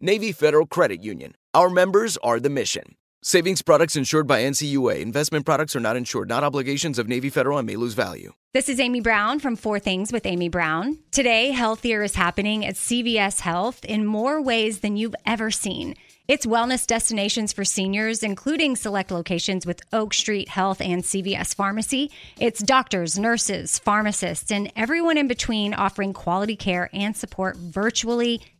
Navy Federal Credit Union. Our members are the mission. Savings products insured by NCUA. Investment products are not insured, not obligations of Navy Federal and may lose value. This is Amy Brown from Four Things with Amy Brown. Today, Healthier is happening at CVS Health in more ways than you've ever seen. It's wellness destinations for seniors, including select locations with Oak Street Health and CVS Pharmacy. It's doctors, nurses, pharmacists, and everyone in between offering quality care and support virtually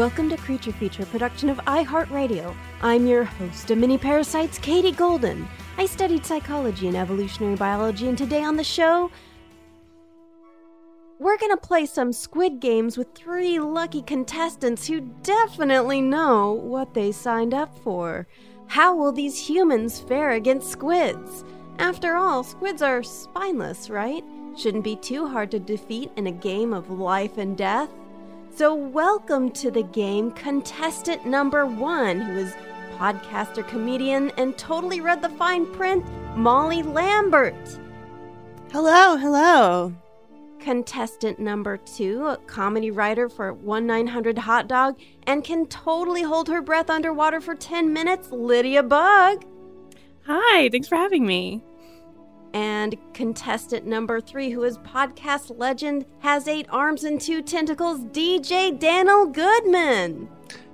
Welcome to Creature Feature, production of iHeartRadio. I'm your host of Mini Parasites, Katie Golden. I studied psychology and evolutionary biology, and today on the show, we're gonna play some squid games with three lucky contestants who definitely know what they signed up for. How will these humans fare against squids? After all, squids are spineless, right? Shouldn't be too hard to defeat in a game of life and death. So, welcome to the game, contestant number one, who is podcaster, comedian, and totally read the fine print, Molly Lambert. Hello, hello. Contestant number two, a comedy writer for 1 900 Hot Dog, and can totally hold her breath underwater for 10 minutes, Lydia Bug. Hi, thanks for having me. And contestant number three, who is podcast legend, has eight arms and two tentacles, DJ Daniel Goodman.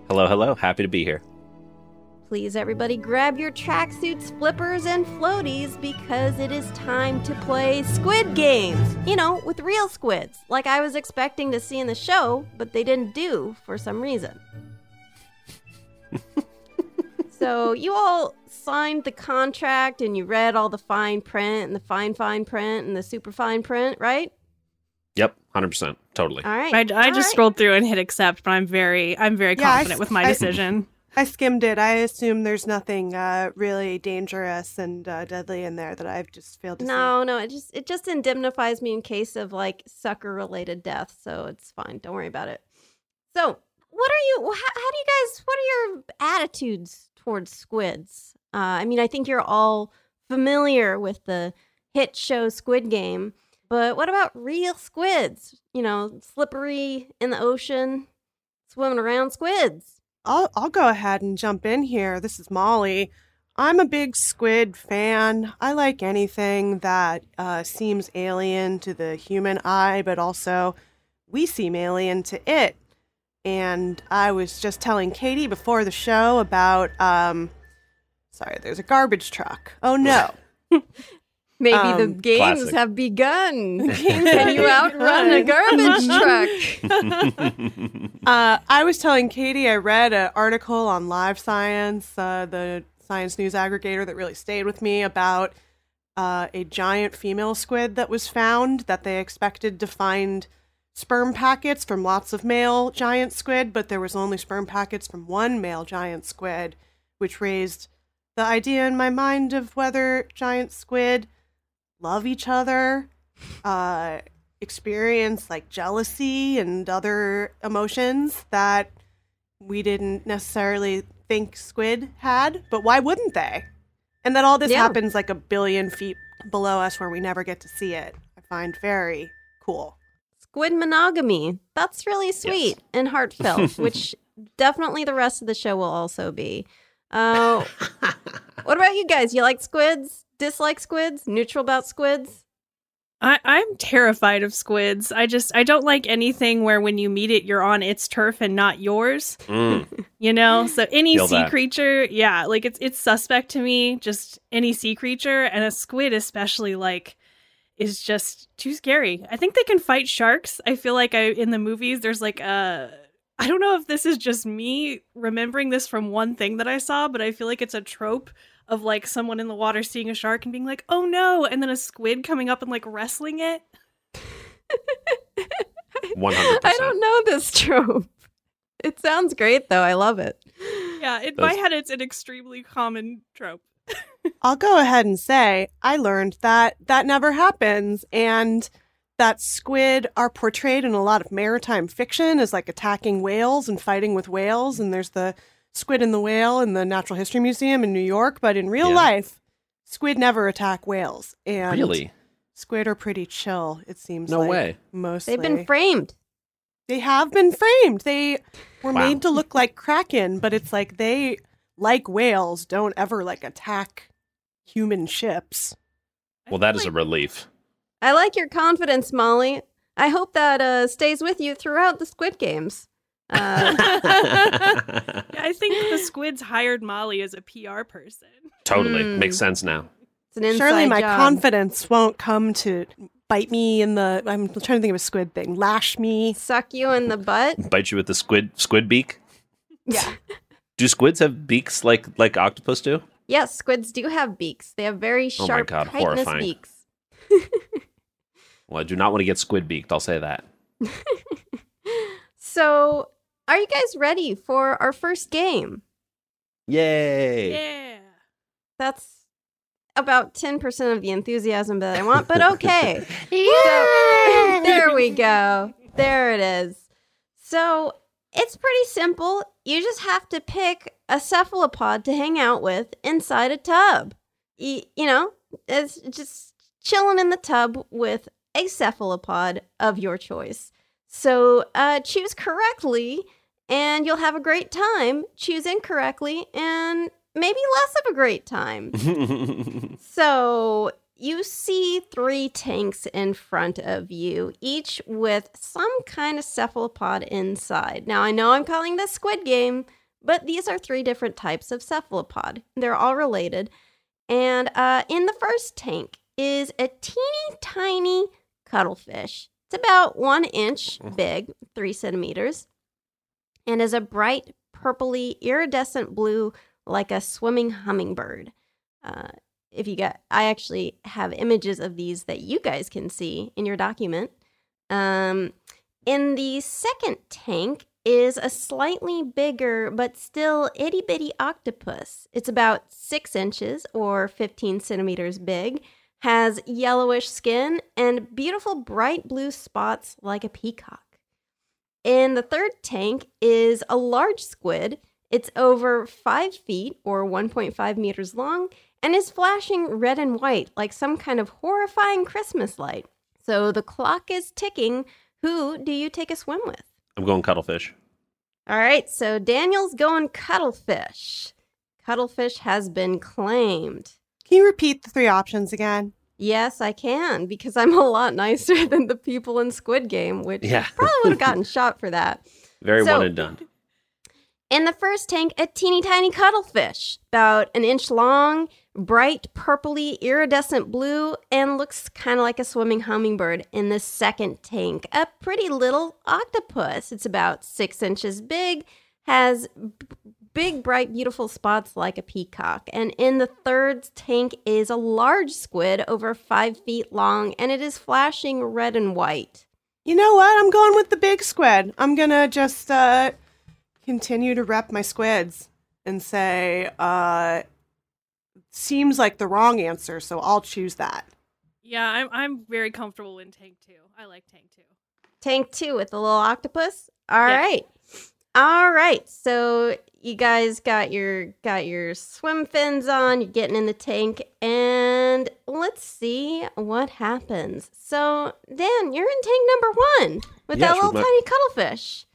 Hello, hello. Happy to be here. Please, everybody, grab your tracksuits, flippers, and floaties because it is time to play squid games. You know, with real squids, like I was expecting to see in the show, but they didn't do for some reason. so, you all signed the contract and you read all the fine print and the fine, fine print and the super fine print, right? Yep, hundred percent, totally. All right. I, I all just right. scrolled through and hit accept, but I'm very I'm very Yeah, confident s- with my I- decision. I skimmed it. I assume there's nothing uh, really dangerous and uh, deadly in there that I've just failed to see. No, no, it just it just indemnifies me in case of like sucker related death, so it's fine. Don't worry about it. So, what are you? How, how do you guys? What are your attitudes towards squids? Uh, I mean, I think you're all familiar with the hit show Squid Game, but what about real squids? You know, slippery in the ocean, swimming around squids. I'll I'll go ahead and jump in here. This is Molly. I'm a big squid fan. I like anything that uh, seems alien to the human eye, but also we seem alien to it. And I was just telling Katie before the show about um, sorry, there's a garbage truck. Oh no. Maybe the Um, games classic. have begun. games Can have you outrun a garbage truck? Uh, I was telling Katie I read an article on Live Science, uh, the science news aggregator that really stayed with me, about uh, a giant female squid that was found that they expected to find sperm packets from lots of male giant squid, but there was only sperm packets from one male giant squid, which raised the idea in my mind of whether giant squid love each other, uh, experience like jealousy and other emotions that we didn't necessarily think squid had, but why wouldn't they? And that all this Yeah. happens like a billion feet below us where we never get to see it. I find very cool. Squid monogamy. That's really sweet and heartfelt, which definitely the rest of the show will also be. Uh, what about you guys? You like squids? Dislike squids? Neutral about squids? I, I'm terrified of squids. I just I don't like anything where when you meet it, you're on its turf and not yours. Mm. You know, so any Feel sea that. creature, yeah, like it's it's suspect to me. Just any sea creature, and a squid especially, like, is just too scary. I think they can fight sharks. I feel like I in the movies, there's like a. I don't know if this is just me remembering this from one thing that I saw, but I feel like it's a trope of like someone in the water seeing a shark and being like, "Oh no!" and then a squid coming up and like wrestling it. 100%. I don't know this trope. It sounds great though. I love it. Yeah, in my head, it's an extremely common trope. I'll go ahead and say I learned that that never happens and that squid are portrayed in a lot of maritime fiction as like attacking whales and fighting with whales and there's the squid and the whale in the Natural History Museum in New York but in real Yeah. life squid never attack whales and Really? squid are pretty chill it seems No like, way. mostly They've been framed. they have been framed they were Wow. made to look like kraken but it's like they like whales don't ever like attack human ships Well, that is a relief. I like your confidence, Molly. I hope that uh, stays with you throughout the Squid Games. Uh, Yeah, I think the squids hired Molly as a PR person. totally. Mm. Makes sense now. it's an inside Surely my job. confidence won't come to bite me in the. I'm trying to think of a squid thing. Lash me. suck you in the butt. Bite you with the squid squid beak. Yeah. Do squids have beaks like like octopus do? Yes, squids do have beaks. They have very sharp, Oh my sharp, God, horrifying. beaks. Well, I do not want to get squid beaked. I'll say that. So, are you guys ready for our first game? Yay! Yeah. That's about 10% of the enthusiasm that I want, but okay. So, there we go. There it is. So, it's pretty simple. You just have to pick a cephalopod to hang out with inside a tub. Y- you know, it's just chilling in the tub with a cephalopod of your choice. So, uh, choose correctly and you'll have a great time. Choose incorrectly and maybe less of a great time. So you see three tanks in front of you, each with some kind of cephalopod inside. Now, I know I'm calling this Squid Game, but these are three different types of cephalopod. They're all related. And uh, in the first tank is a teeny tiny cuttlefish. It's about one inch big, three centimeters, and is a bright purpley iridescent blue like a swimming hummingbird. Uh, if you got, I actually have images of these that you guys can see in your document. Um, in the second tank is a slightly bigger but still itty bitty octopus. It's about six inches or 15 centimeters big, has yellowish skin, and beautiful bright blue spots like a peacock. In the third tank is a large squid. It's over five feet or 1.5 meters long and is flashing red and white like some kind of horrifying Christmas light. So the clock is ticking. Who do you take a swim with? I'm going cuttlefish. All right, so Daniel's going cuttlefish. Cuttlefish has been claimed. Can you repeat the three options again? Yes, I can because I'm a lot nicer than the people in Squid Game, which Yeah. probably would have gotten shot for that. Very So- one and done. In the first tank, a teeny tiny cuttlefish, about an inch long, bright purpley iridescent blue, and looks kind of like a swimming hummingbird. In the second tank, a pretty little octopus. It's about six inches big, has b- big, bright, beautiful spots like a peacock. And in the third tank is a large squid, over five feet long, and it is flashing red and white. You know what? I'm going with the big squid. I'm gonna just uh, continue to rep my squids and say, uh, seems like the wrong answer, so I'll choose that. Yeah, I'm I'm very comfortable in tank two. I like tank two. Tank two with the little octopus. All Yeah. right. All right. So you guys got your got your swim fins on, you're getting in the tank, and let's see what happens. So, Dan, you're in tank number one with Yes, that little my- tiny cuttlefish.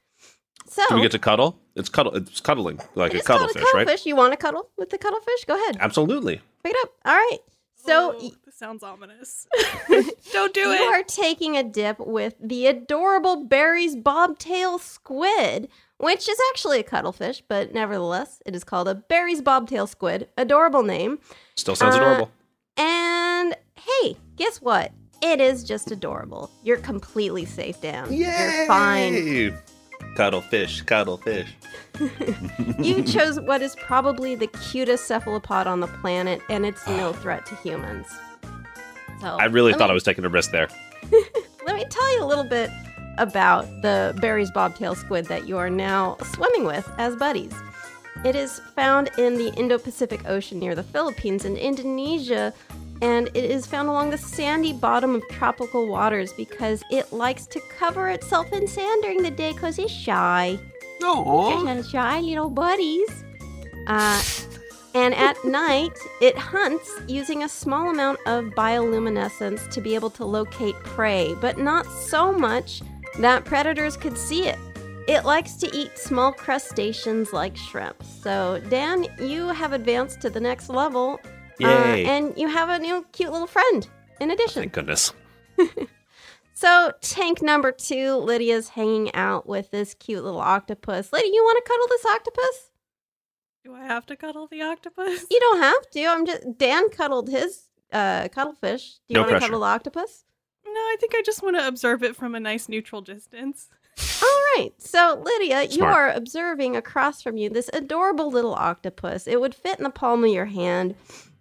So Do we get to cuddle? It's cuddle. It's cuddling like it a is called cuddlefish, a right? cuttlefish. You want to cuddle with the cuttlefish? Go ahead. Absolutely. Pick it up. All right. So Oh, this sounds ominous. Don't do you it. You are taking a dip with the adorable Berry's bobtail squid, which is actually a cuttlefish, but nevertheless, it is called a Berry's bobtail squid. Adorable name. Still sounds Uh, adorable. And hey, guess what? It is just adorable. You're completely safe, Dan. You're fine. Yay! Cuddlefish, cuddlefish. You chose what is probably the cutest cephalopod on the planet, and it's no threat to humans. So I really thought me- I was taking a risk there. Let me tell you a little bit about the Berry's bobtail squid that you are now swimming with as buddies. It is found in the Indo Pacific Ocean near the Philippines and Indonesia, and it is found along the sandy bottom of tropical waters because it likes to cover itself in sand during the day because it's shy. Oh, Just shy little buddies. Uh, and at night, it hunts using a small amount of bioluminescence to be able to locate prey, but not so much that predators could see it. It likes to eat small crustaceans like shrimp. So, Dan, you have advanced to the next level. uh, Yay. and you have a new cute little friend in addition. thank goodness. So, tank number two, Lydia's hanging out with this cute little octopus. Lydia, you want to cuddle this octopus? Do I have to cuddle the octopus? You don't have to. I'm just Dan cuddled his uh cuddlefish. Do you No want to cuddle the octopus? No, I think I just want to observe it from a nice neutral distance. All right. So Lydia, you are observing across from you this adorable little octopus. It would fit in the palm of your hand.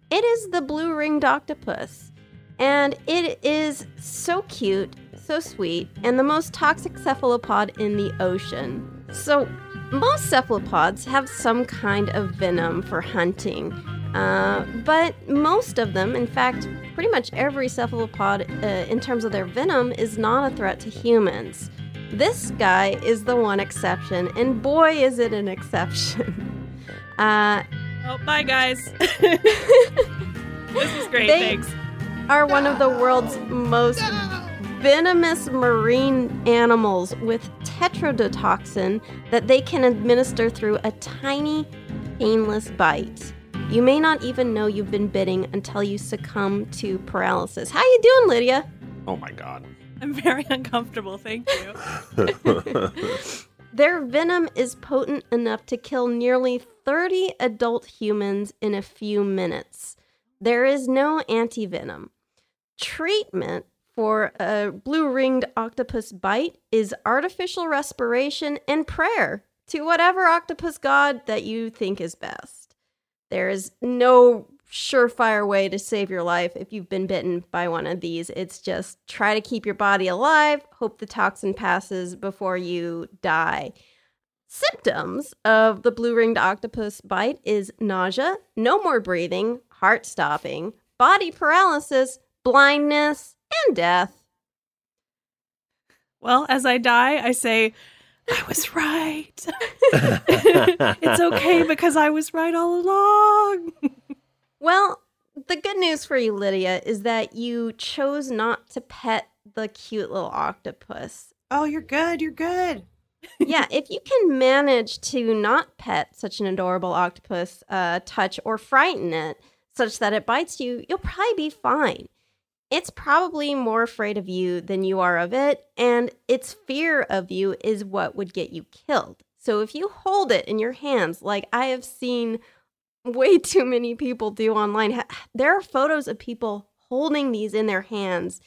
It is the blue ringed octopus. And it is so cute, so sweet, and the most toxic cephalopod in the ocean. So, most cephalopods have some kind of venom for hunting, uh, but most of them, in fact, pretty much every cephalopod, uh, in terms of their venom, is not a threat to humans. This guy is the one exception, and boy, is it an exception. uh, Oh, bye, guys. this was great. Thanks. are one of the world's most venomous marine animals with tetrodotoxin that they can administer through a tiny, painless bite. You may not even know you've been bitten until you succumb to paralysis. How you doing, Lydia? Oh my god. I'm very uncomfortable. Thank you. Their venom is potent enough to kill nearly 30 adult humans in a few minutes. There is no antivenom. Treatment for a blue ringed octopus bite is artificial respiration and prayer to whatever octopus god that you think is best. There is no surefire way to save your life if you've been bitten by one of these. It's just try to keep your body alive, hope the toxin passes before you die. Symptoms of the blue ringed octopus bite is nausea, no more breathing, heart stopping, body paralysis, blindness, and death. Well, as I die, I say, I was right. it's okay because I was right all along. Well, the good news for you, Lydia, is that you chose not to pet the cute little octopus. Oh, you're good. You're good. yeah, if you can manage to not pet such an adorable octopus, uh, touch or frighten it such that it bites you, you'll probably be fine. It's probably more afraid of you than you are of it, and its fear of you is what would get you killed. So if you hold it in your hands, like I have seen way too many people do online, there are photos of people holding these in their hands.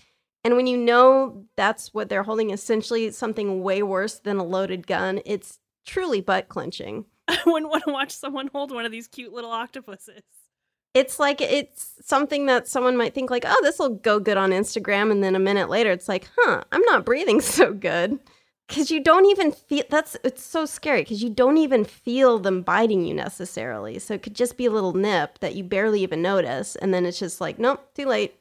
And when you know that's what they're holding, essentially something way worse than a loaded gun, it's truly butt clenching. I wouldn't want to watch someone hold one of these cute little octopuses. It's like it's something that someone might think like, "Oh, this will go good on Instagram," and then a minute later, it's like, "Huh, I'm not breathing so good." Because you don't even feel that's it's so scary because you don't even feel them biting you necessarily. So it could just be a little nip that you barely even notice, and then it's just like, nope, too late.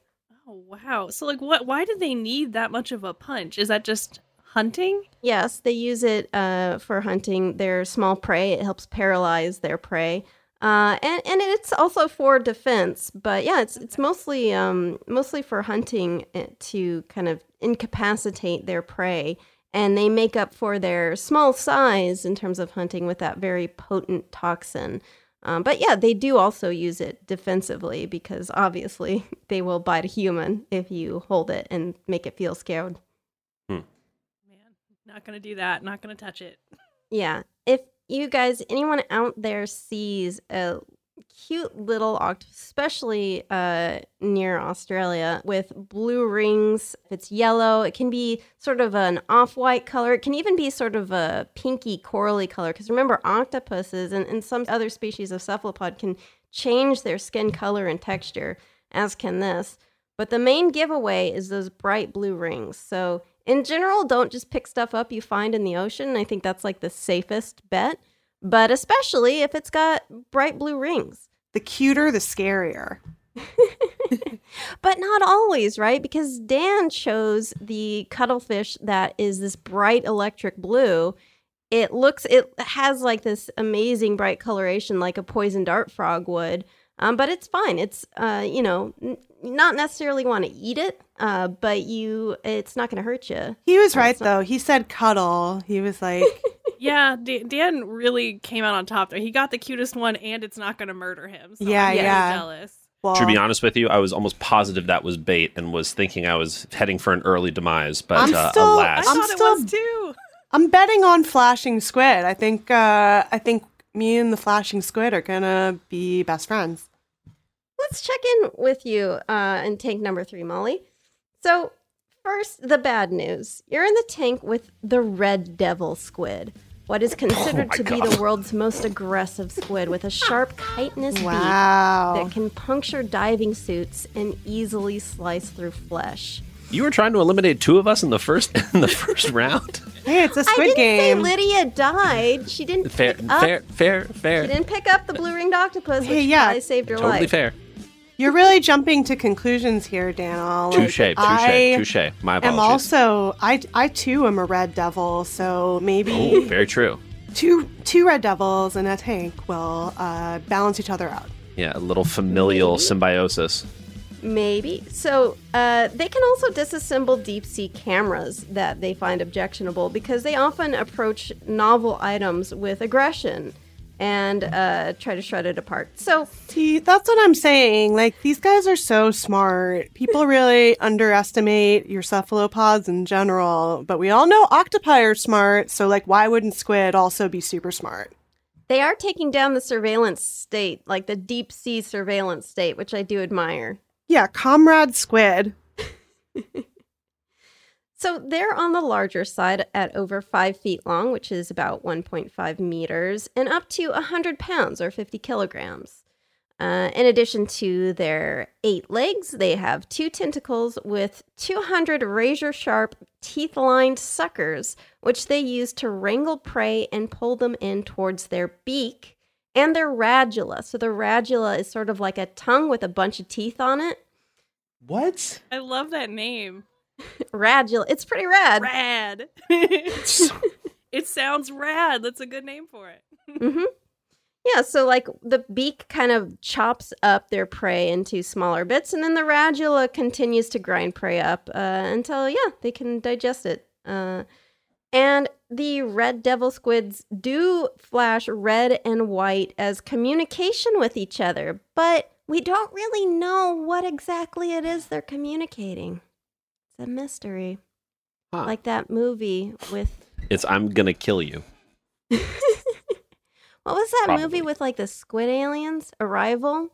Oh wow! So like, what? Why do they need that much of a punch? Is that just hunting? Yes, they use it uh, for hunting their small prey. It helps paralyze their prey. Uh, and and it's also for defense, but yeah, it's it's mostly um, mostly for hunting uh, to kind of incapacitate their prey, and they make up for their small size in terms of hunting with that very potent toxin. Um, but yeah, they do also use it defensively because obviously they will bite a human if you hold it and make it feel scared. Man, not gonna do that. Not gonna touch it. Yeah. If you guys, anyone out there sees a cute little octopus, especially uh, near Australia, with blue rings, if it's yellow, it can be sort of an off white color. It can even be sort of a pinky corally color. Because remember, octopuses and, and some other species of cephalopod can change their skin color and texture, as can this. But the main giveaway is those bright blue rings. So in general, don't just pick stuff up you find in the ocean. I think that's like the safest bet, but especially if it's got bright blue rings. The cuter, the scarier. but not always, right? Because Dan chose the cuttlefish that is this bright electric blue. It looks, it has like this amazing bright coloration, like a poison dart frog would. Um, but it's fine. It's, uh, you know, n- not necessarily want to eat it, uh, but you, it's not going to hurt you. He was right so- though. He said cuddle. He was like, Yeah, D- Dan really came out on top there. He got the cutest one, and it's not gonna murder him. So Yeah, I'm yeah. Jealous. well, To be honest with you, I was almost positive that was bait and was thinking I was heading for an early demise, but I'm uh, still- I alas. I'm still- it was too. I'm betting on flashing squid. I think, uh, I think me and the flashing squid are gonna be best friends. Let's check in with you uh, in tank number three, Molly. So, first, the bad news. You're in the tank with the red devil squid, what is considered my to be the world's most aggressive squid with a sharp, chitinous beak that can puncture diving suits and easily slice through flesh. You were trying to eliminate two of us in the first in the first round. Hey, it's a squid I didn't game. say Lydia died. She didn't Fair, pick up. fair, fair, She didn't pick up the blue ringed octopus, which Hey, yeah, probably saved her Totally life. fair. You're really jumping to conclusions here, Daniel. Like, Touche, touche, I touche. My am also I I too am a red devil, so maybe Oh, very true. two two red devils in a tank will uh, balance each other out. Yeah, a little familial symbiosis. Maybe. So uh, they can also disassemble deep sea cameras that they find objectionable because they often approach novel items with aggression and uh, try to shred it apart. So See, that's what I'm saying. Like these guys are so smart. People really underestimate your cephalopods in general, but we all know octopi are smart. So like, why wouldn't squid also be super smart? they are taking down the surveillance state, like the deep sea surveillance state, which I do admire. Yeah, comrade squid. So they're on the larger side at over five feet long, which is about 1.5 meters, and up to 100 pounds or 50 kilograms. Uh, in addition to their eight legs, they have two tentacles with 200 razor sharp, teeth lined suckers, which they use to wrangle prey and pull them in towards their beak, and their radula. So the radula is sort of like a tongue with a bunch of teeth on it. What? I love that name. Radula. It's pretty rad. Rad. it sounds rad. That's a good name for it. mm-hmm. Yeah, so like the beak kind of chops up their prey into smaller bits, and then the radula continues to grind prey up uh, until, yeah, they can digest it. Uh, and the red devil squids do flash red and white as communication with each other, but we don't really know what exactly it is they're communicating. It's a mystery. Huh. Like that movie with It's I'm gonna kill you. what was that Probably. movie with like the squid aliens? Arrival?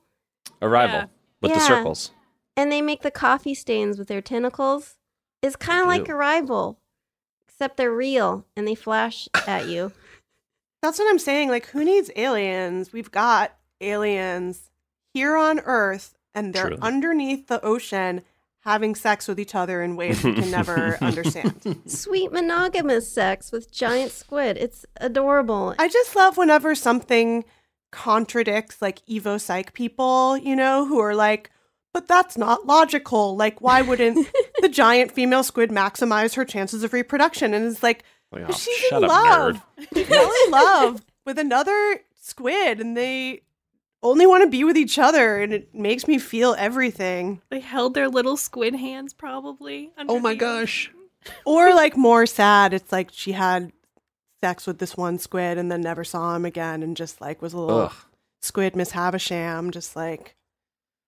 Arrival Yeah. with the circles. And they make the coffee stains with their tentacles. It's kind of like do. Arrival, except they're real and they flash at you. That's what I'm saying. Like, who needs aliens? We've got aliens here on Earth, and they're Truly. underneath the ocean having sex with each other in ways we can never understand. Sweet monogamous sex with giant squid. It's adorable. I just love whenever something contradicts like Evo Psych people, you know, who are like, but that's not logical. Like, why wouldn't the giant female squid maximize her chances of reproduction? And it's like, Like, oh, she's in up, love. nerd. She fell in love with another squid, and they only want to be with each other, and it makes me feel everything. They held their little squid hands, probably. Oh my underneath. gosh. Or like more sad, it's like she had sex with this one squid and then never saw him again, and just like was a little Ugh. squid Miss Havisham, just like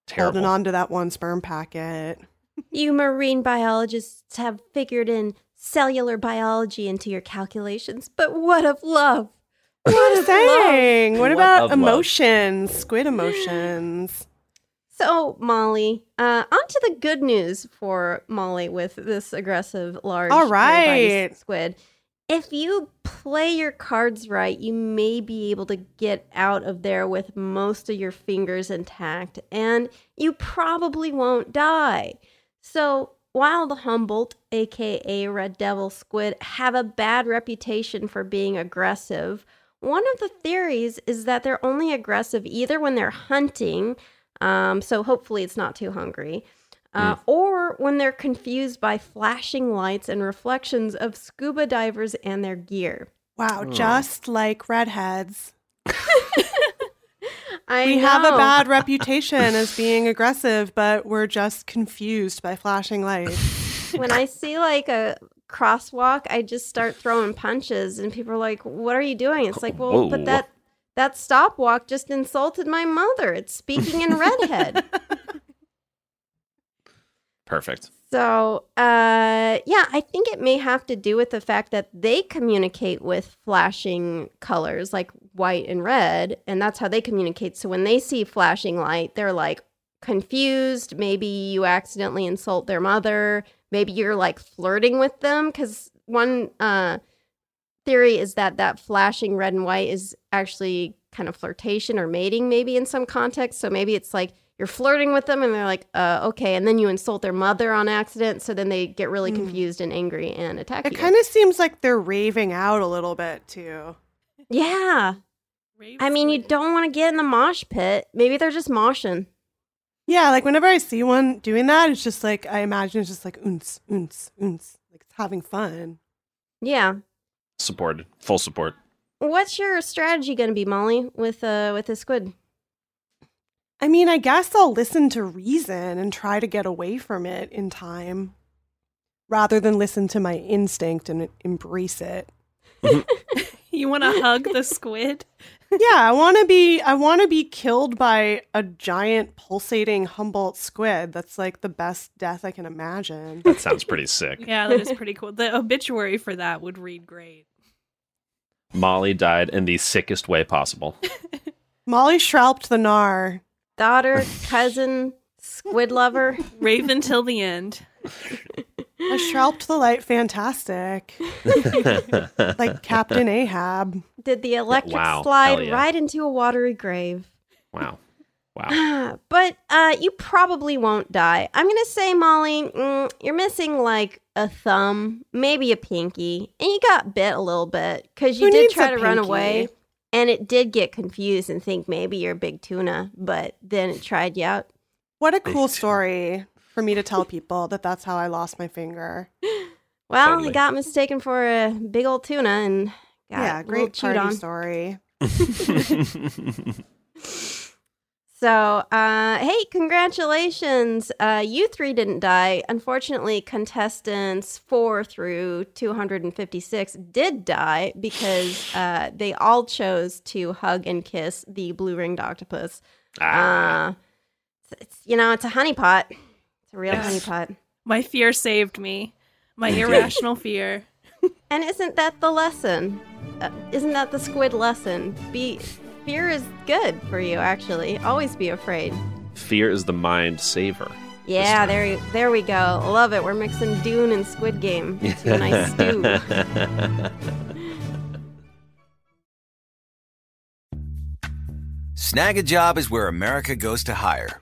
Terrible. holding on to that one sperm packet. You marine biologists have figured in cellular biology into your calculations, but what of love? What What love? saying? What What about love? emotions? Squid emotions. So, Molly, uh, on to the good news for Molly with this aggressive, large, All squid. If you play your cards right, you may be able to get out of there with most of your fingers intact, and you probably won't die. So, while the Humboldt, aka Red Devil squid, have a bad reputation for being aggressive, one of the theories is that they're only aggressive either when they're hunting, um, so hopefully it's not too hungry, uh, or when they're confused by flashing lights and reflections of scuba divers and their gear. Wow, just like redheads. I we have a bad reputation as being aggressive, but we're just confused by flashing lights. when I see like a crosswalk, I just start throwing punches, and people are like, "What are you doing?" It's like, well, Whoa. but that that stop walk just insulted my mother. It's speaking in redhead. Perfect. So, uh, yeah, I think it may have to do with the fact that they communicate with flashing colors like white and red, and that's how they communicate. So when they see flashing light, they're like confused. Maybe you accidentally insult their mother. Maybe you're like flirting with them because one uh, theory is that that flashing red and white is actually kind of flirtation or mating, maybe in some context. So maybe it's like you're flirting with them and they're like, uh, okay. And then you insult their mother on accident. So then they get really Hmm. confused and angry and attack It kind of seems like they're raving out a little bit too. yeah. Rave I mean, you don't want to get in the mosh pit. Maybe they're just moshing. Yeah, like whenever I see one doing that, it's just like I imagine it's just like oons, oons, oons, like it's having fun. Yeah. Supported. Full support. What's your strategy going to be, Molly, with uh with the squid? I mean, I guess I'll listen to reason and try to get away from it in time rather than listen to my instinct and embrace it. You want to hug the squid? Yeah, I want to be I want to be killed by a giant pulsating Humboldt squid. That's like the best death I can imagine. That sounds pretty sick. Yeah, that is pretty cool. The obituary for that would read great. Molly died in the sickest way possible. Molly Schraubed the Gnar. Daughter, cousin, squid lover. Raven till the end. A Schraubed the Light Fantastic. like Captain Ahab. Did the electric Wow. Slide yeah. right into a watery grave. wow. Wow. but uh, you probably won't die. I'm gonna say, Molly, mm, you're missing like a thumb, maybe a pinky, and you got bit a little bit because you Who did try a to run away, and it did get confused and think maybe you're a big tuna, but then it tried you out. What a cool story for me to tell people that that's how I lost my finger. Well, Totally. he got mistaken for a big old tuna and got yeah, a great party on. story. So, uh, hey, congratulations. Uh, you three didn't die. Unfortunately, contestants four through 256 did die because uh, they all chose to hug and kiss the blue ringed octopus. ah. Uh, it's, it's- you know, it's a honeypot. It's a real Yes. honeypot. My fear saved me. My irrational fear. And isn't that the lesson? Uh, isn't that the squid lesson? Be fear is good for you. Actually, always be afraid. Fear is the mind saver. Yeah, time. there, there we go. Love it. We're mixing Dune and Squid Game into a nice stew. Snagajob is where America goes to hire,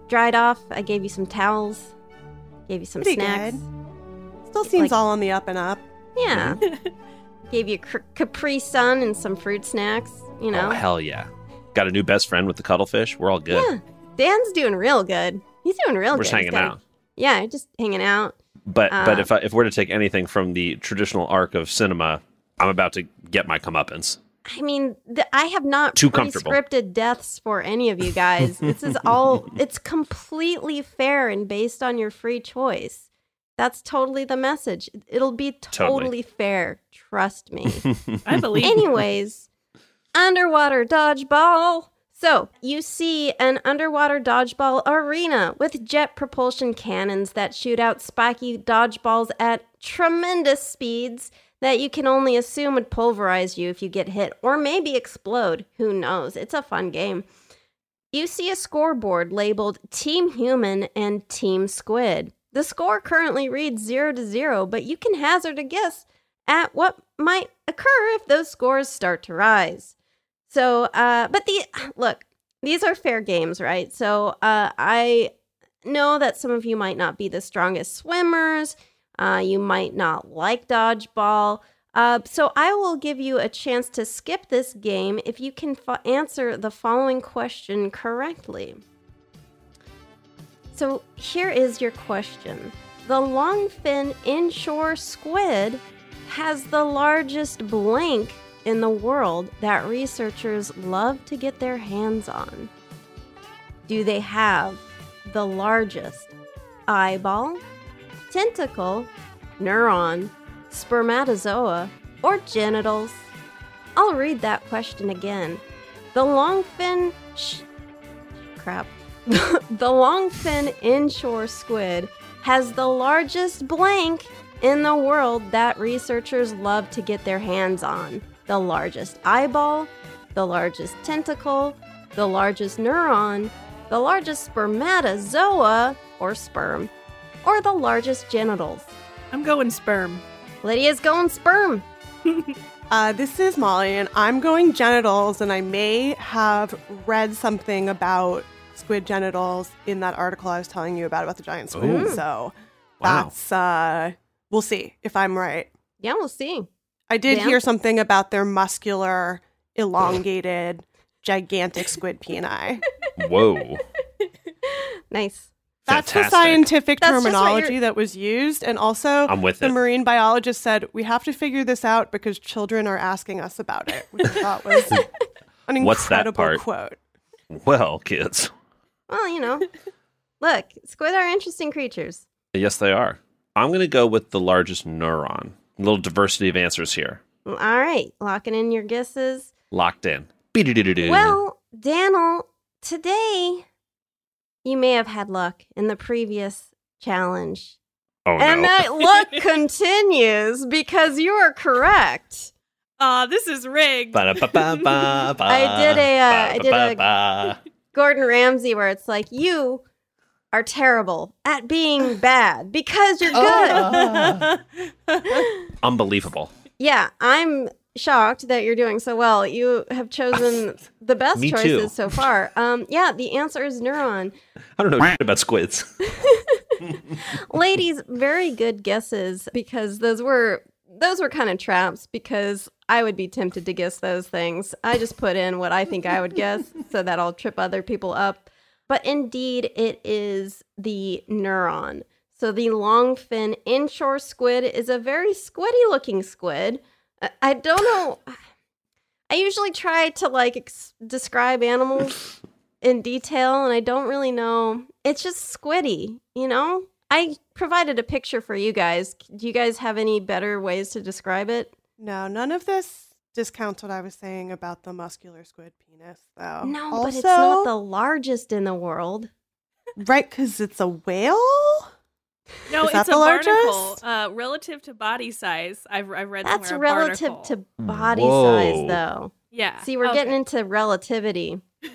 You dried off. I gave you some towels. Gave you some Pretty snacks. good. Still seems Like- all on the up and up. Yeah. gave you cr- Capri Sun and some fruit snacks. You know. Oh, hell yeah. Got a new best friend with the cuttlefish. We're all good. Yeah. Dan's doing real good. He's doing real We're good. just He's hanging got- out. Yeah, just hanging out. But but Uh, if I, if we're to take anything from the traditional arc of cinema, I'm about to get my comeuppance. I mean, th- I have not Too comfortable. scripted deaths for any of you guys. this is all, it's completely fair and based on your free choice. That's totally the message. It'll be totally, Totally. fair. Trust me. I believe. Anyways, underwater dodgeball. So, you see an underwater dodgeball arena with jet propulsion cannons that shoot out spiky dodgeballs at tremendous speeds that you can only assume would pulverize you if you get hit or maybe explode. Who knows? It's a fun game. You see a scoreboard labeled Team Human and Team Squid. The score currently reads 0 to 0, but you can hazard a guess at what might occur if those scores start to rise. So, uh, but the look, these are fair games, right? So, uh, I know that some of you might not be the strongest swimmers. Uh, you might not like dodgeball. Uh, so, I will give you a chance to skip this game if you can answer the following question correctly. So, here is your question The longfin inshore squid has the largest blank in the world that researchers love to get their hands on. Do they have the largest eyeball, tentacle, neuron, spermatozoa, or genitals? I'll read that question again. The longfin sh- crap. the longfin inshore squid has the largest blank in the world that researchers love to get their hands on. The largest eyeball, the largest tentacle, the largest neuron, the largest spermatozoa or sperm, or the largest genitals. I'm going sperm. Lydia's going sperm. Uh, this is Molly, and I'm going genitals, and I may have read something about squid genitals in that article I was telling you about about the giant squid. Ooh. So Wow. that's uh, we'll see if I'm right. Yeah, we'll see. I did Dan? hear something about their muscular, elongated, gigantic squid peni. Whoa. Nice. That's Fantastic. the scientific That's terminology that was used. And also, I'm with the it. marine biologist said, we have to figure this out because children are asking us about it, which I thought was an What's that incredible part? quote. Well, kids. Well, you know, look, squid are interesting creatures. Yes, they are. I'm going to go with the largest neuron. A little diversity of answers here. All right, locking in your guesses. Locked in. Well, Daniel, today you may have had luck in the previous challenge. Oh and no. that look continues because you are correct. Aw, this is rigged. Ba-da-ba-ba-ba, I did a, uh, I did a- Gordon Ramsay, where it's like, you are terrible at being bad because you're good. Oh. Unbelievable. Yeah, I'm shocked that you're doing so well. You have chosen the best Me too. choices so far. Um, yeah, the answer is neuron. I don't know shit about squids. Ladies, very good guesses because those were those were kind of traps because I would be tempted to guess those things. I just put in what I think I would guess so that I'll trip other people up. But indeed, it is the neuron. So the long fin inshore squid is a very squiddy looking squid. I- don't know. I usually try to like ex- describe animals in detail, and I don't really know. It's just squiddy, you know? I provided a picture for you guys. Do you guys have any better ways to describe it? No, none of this discounts what I was saying about the muscular squid penis, though. No, but it's not the largest in the world. right because it's a whale. No, Is it's a the barnacle. Uh, relative to body size, I've, I've read That's somewhere a relative barnacle. to body Whoa. size, though. Yeah. See, we're okay. getting into relativity.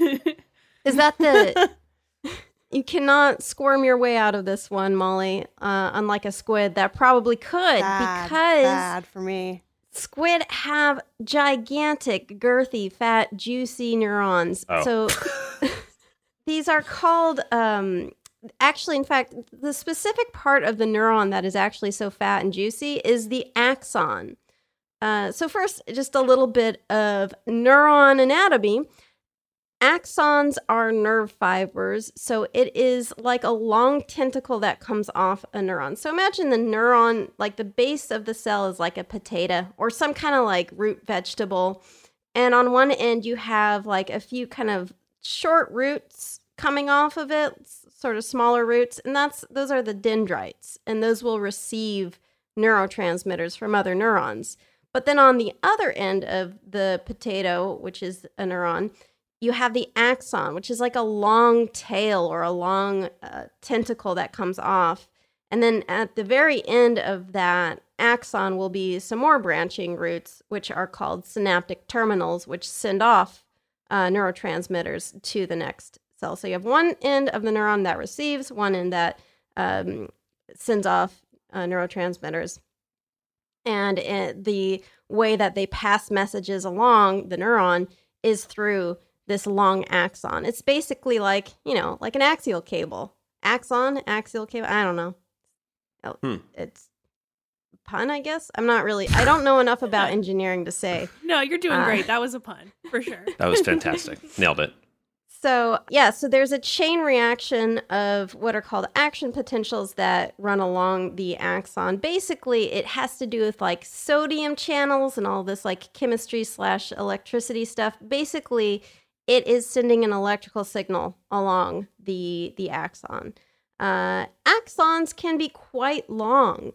Is that the. You cannot squirm your way out of this one, Molly. Uh, unlike a squid that probably could, Bad, because bad for me. squid have gigantic, girthy, fat, juicy neurons. Oh. So these are called. Um, actually, in fact, the specific part of the neuron that is actually so fat and juicy is the axon. Uh, so first, just a little bit of neuron anatomy. Axons are nerve fibers, so it is like a long tentacle that comes off a neuron. So imagine the neuron, like the base of the cell is like a potato or some kind of like root vegetable. And on one end, you have like a few kind of short roots coming off of it, sort of smaller roots. And that's those are the dendrites, and those will receive neurotransmitters from other neurons. But then on the other end of the potato, which is a neuron, you have the axon, which is like a long tail or a long uh, tentacle that comes off. And then at the very end of that axon will be some more branching roots, which are called synaptic terminals, which send off uh, neurotransmitters to the next cell. So you have one end of the neuron that receives, one end that um, sends off uh, neurotransmitters. And it, the way that they pass messages along the neuron is through this long axon. It's basically like, you know, like an axial cable. Axon, axial cable, I don't know. Oh, Hmm. It's pun, I guess. I'm not really I don't know enough about engineering to say. No, you're doing Uh, great. That was a pun for sure. That was fantastic. Nailed it. So, yeah, so there's a chain reaction of what are called action potentials that run along the axon. Basically, it has to do with like sodium channels and all this like chemistry slash electricity stuff. Basically, it is sending an electrical signal along the the axon. Uh, axons can be quite long.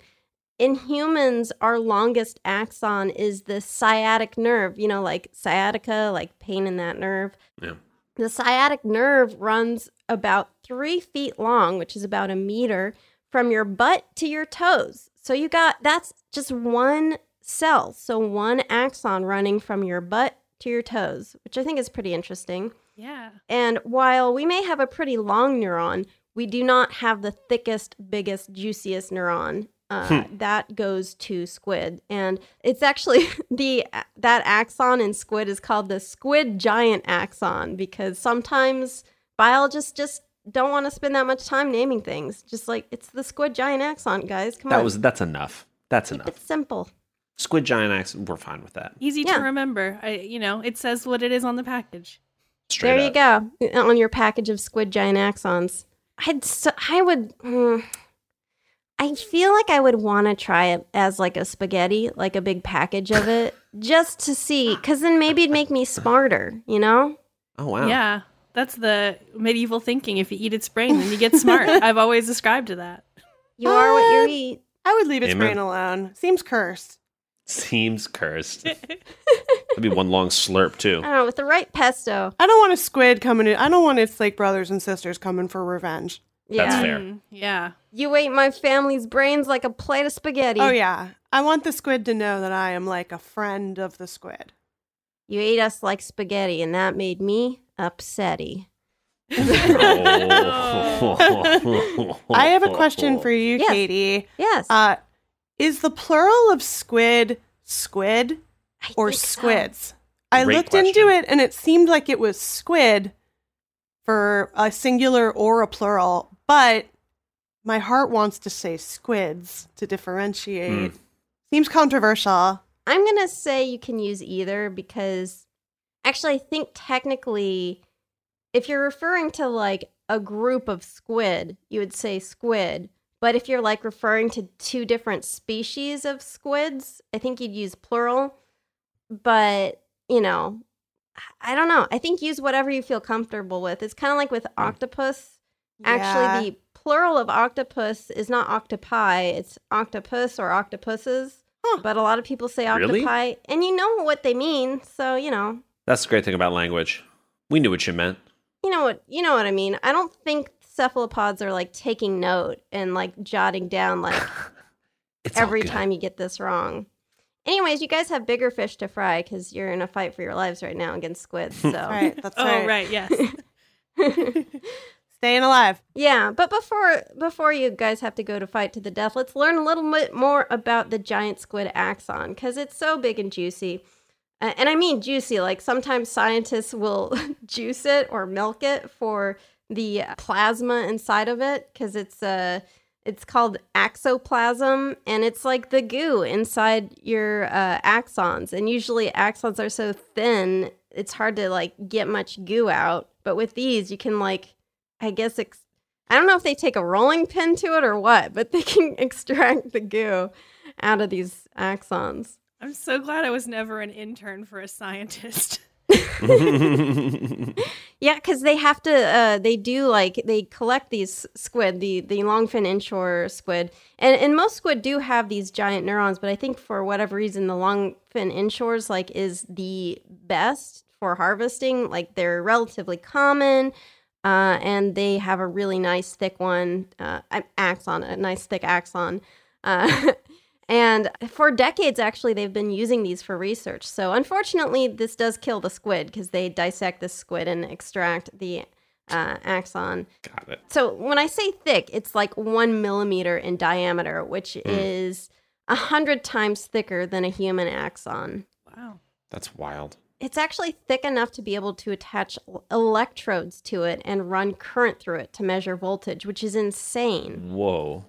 In humans, our longest axon is the sciatic nerve, you know, like sciatica, like pain in that nerve. Yeah. The sciatic nerve runs about three feet long, which is about a meter, from your butt to your toes. So you got that's just one cell. So one axon running from your butt to your toes, which I think is pretty interesting. Yeah. And while we may have a pretty long neuron, we do not have the thickest, biggest, juiciest neuron. Uh, That goes to squid, and it's actually the that axon in squid is called the squid giant axon because sometimes biologists just don't want to spend that much time naming things. Just like it's the squid giant axon, guys. Come That on, was that's enough. That's enough. it's simple. Squid giant axe. We're fine with that. Easy Yeah. to remember. I, you know, it says what it is on the package. Straight there up. you go on your package of squid giant axons. I'd so, I would. mm, I feel like I would want to try it as like a spaghetti, like a big package of it, just to see, because then maybe it'd make me smarter. You know? Oh wow. Yeah. That's the medieval thinking. If you eat its brain, then you get smart. I've always ascribed to that. You are what Uh, you eat. I would leave its Amen. brain alone. Seems cursed. Seems cursed. That'd be one long slurp too. I don't know with the right pesto. I don't want a squid coming in. I don't want its like brothers and sisters coming for revenge. That's Yeah. fair. Mm, yeah. You ate my family's brains like a plate of spaghetti. Oh yeah. I want the squid to know that I am like a friend of the squid. You ate us like spaghetti, and that made me upsetty. I have a question for you, Yes. Katie. Yes. Uh, is the plural of squid squid I or think so. squids? I Great looked question. into it and it seemed like it was squid for a singular or a plural, but my heart wants to say squids to differentiate. Mm. Seems controversial. I'm going to say you can use either because actually, I think technically, if you're referring to like a group of squid, you would say squid. But if you're like referring to two different species of squids, I think you'd use plural. But, you know, I don't know. I think use whatever you feel comfortable with. It's kind of like with mm. octopus. Yeah. Actually, the plural of octopus is not octopi, it's octopus or octopuses. But a lot of people say Really? octopi, and you know what they mean. So you know, That's the great thing about language. We knew what you meant. you know what you know what I mean. I don't think cephalopods are like taking note and like jotting down like It's every time you get this wrong. Anyways, you guys have bigger fish to fry because you're in a fight for your lives right now against squids. So Right, that's Oh, right. right. Yes. Staying alive. Yeah, but before before you guys have to go to fight to the death, let's learn a little bit more about the giant squid axon because it's so big and juicy. And I mean juicy, like sometimes scientists will juice it or milk it for the plasma inside of it because it's uh it's called axoplasm and it's like the goo inside your uh, axons and usually axons are so thin it's hard to like get much goo out but with these you can like I guess ex- I don't know if they take a rolling pin to it or what, but they can extract the goo out of these axons. I'm so glad I was never an intern for a scientist. Yeah, because they have to. Uh, they do like they collect these squid, the the longfin inshore squid, and and most squid do have these giant neurons. But I think for whatever reason, the longfin inshores like is the best for harvesting. Like they're relatively common, uh, and they have a really nice thick one, uh, axon, a nice thick axon. Uh, and for decades, actually, they've been using these for research. So, unfortunately, this does kill the squid because they dissect the squid and extract the uh, axon. Got it. So, when I say thick, it's like one millimeter in diameter, which is a hundred times thicker than a human axon. Wow. That's wild. It's actually thick enough to be able to attach electrodes to it and run current through it to measure voltage, which is insane Whoa.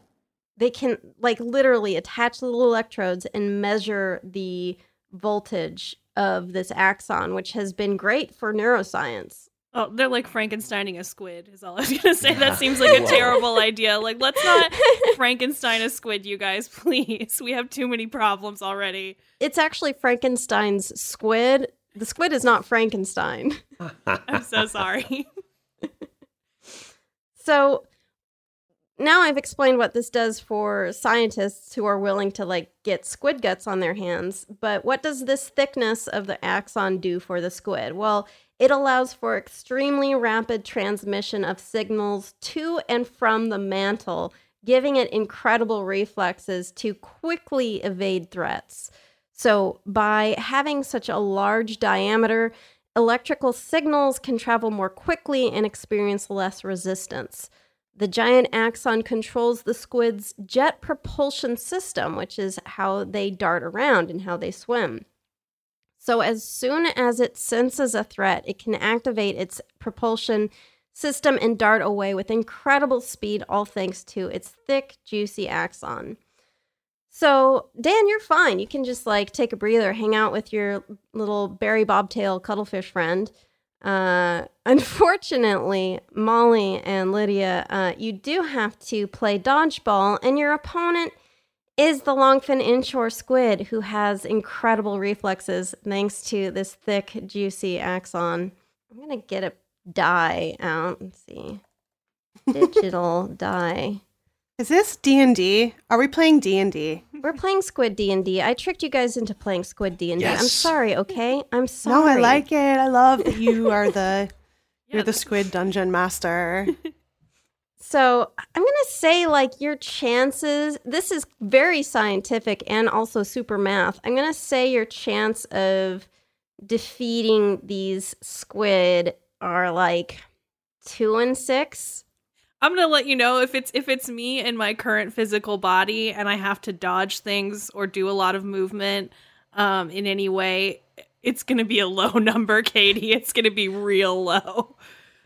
they can like literally attach little electrodes and measure the voltage of this axon, which has been great for neuroscience. Oh, they're like Frankensteining a squid, is all I was going to say. That seems like a terrible idea. Like, let's not Frankenstein a squid, you guys, please. We have too many problems already. It's actually Frankenstein's squid. The squid is not Frankenstein. I'm so sorry. So now I've explained what this does for scientists who are willing to like get squid guts on their hands, but what does this thickness of the axon do for the squid? Well, it allows for extremely rapid transmission of signals to and from the mantle, giving it incredible reflexes to quickly evade threats. So, by having such a large diameter, electrical signals can travel more quickly and experience less resistance. The giant axon controls the squid's jet propulsion system, which is how they dart around and how they swim. So, as soon as it senses a threat, it can activate its propulsion system and dart away with incredible speed, all thanks to its thick, juicy axon. So, Dan, you're fine. You can just like take a breather, hang out with your little berry bobtail cuttlefish friend. Uh, unfortunately, Molly and Lydia, uh, you do have to play dodgeball, and your opponent is the longfin inshore squid, who has incredible reflexes thanks to this thick, juicy axon. I'm gonna get a die out. Let's see, digital die. Is this D and D? Are we playing D and D? We're playing Squid D and I tricked you guys into playing Squid D and I'm sorry, okay? I'm sorry. No. I like it. I love that you are the you're the squid dungeon master. So I'm going to say, like, your chances, this is very scientific and also super math. I'm going to say your chance of defeating these squid are like two and six. I'm gonna let you know if it's if it's me in my current physical body and I have to dodge things or do a lot of movement um, in any way. It's gonna be a low number, Katie. It's gonna be real low.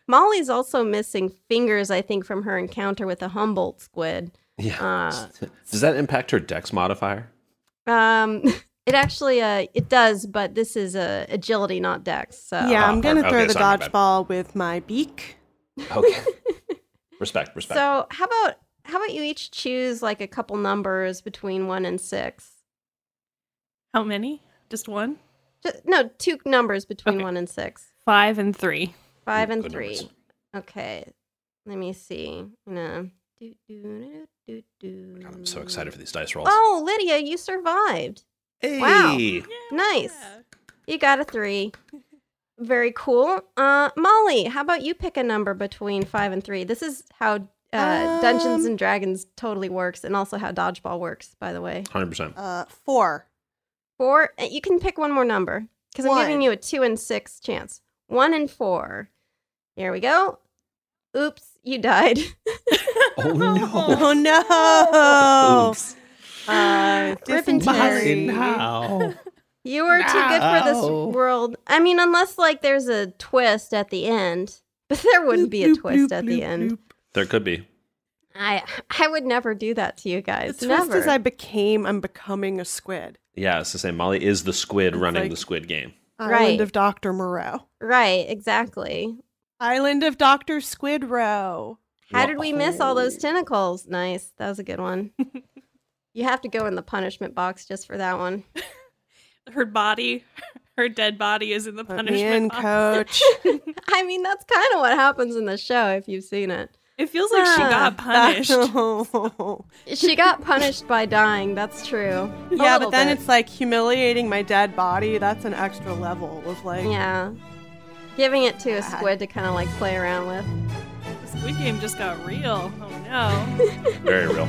Molly's also missing fingers, I think, from her encounter with the Humboldt squid. Yeah. Uh, Does that impact her dex modifier? um, it actually, uh, it does, but this is uh, agility, not dex. So yeah, I'm gonna okay, throw the sorry, my dodgeball with my beak. Okay. Respect, respect. So how about how about you each choose like a couple numbers between one and six? How many? Just one? Ju- no, two numbers between Okay. one and six. Five and three. Five and Good three. numbers. Okay. Let me see. I'm do, do, do, do, do. God, I'm so excited for these dice rolls. Oh, Lydia, you survived. hey! wow. Nice. You got a three. Very cool. Uh, Molly, how about you pick a number between five and three? This is how uh, Dungeons Um, and Dragons totally works, and also how Dodgeball works, by the way. 100%. Uh, four. Four. uh, You can pick one more number because I'm giving you a two and six chance. One and four. Here we go. Oops, you died. Oh, no. Oh no! Oops. Uh, Rip and dysentery. Now. You are too good for this world. I mean, unless like there's a twist at the end, but there wouldn't be a twist at the end. There could be. I I would never do that to you guys. The guys. twist never. is I became, I'm becoming a squid. Yeah, it's the same. Molly is the squid It's running like- the squid game. Island Right. of Dr. Moreau. right, exactly. Island of Dr. Squid Row. How did we miss all those tentacles? Nice. That was a good one. you have to go in the punishment box just for that one. Her body, her dead body is in the Put me in, punishment box. coach. I mean, that's kind of what happens in the show if you've seen it. It feels like she got ah, punished. She got punished by dying. That's true. A yeah, but then bit. it's like humiliating my dead body. That's an extra level of like. yeah, giving it to a ah. squid to kind of like play around with. The Squid Game just got real. Oh no. Very real.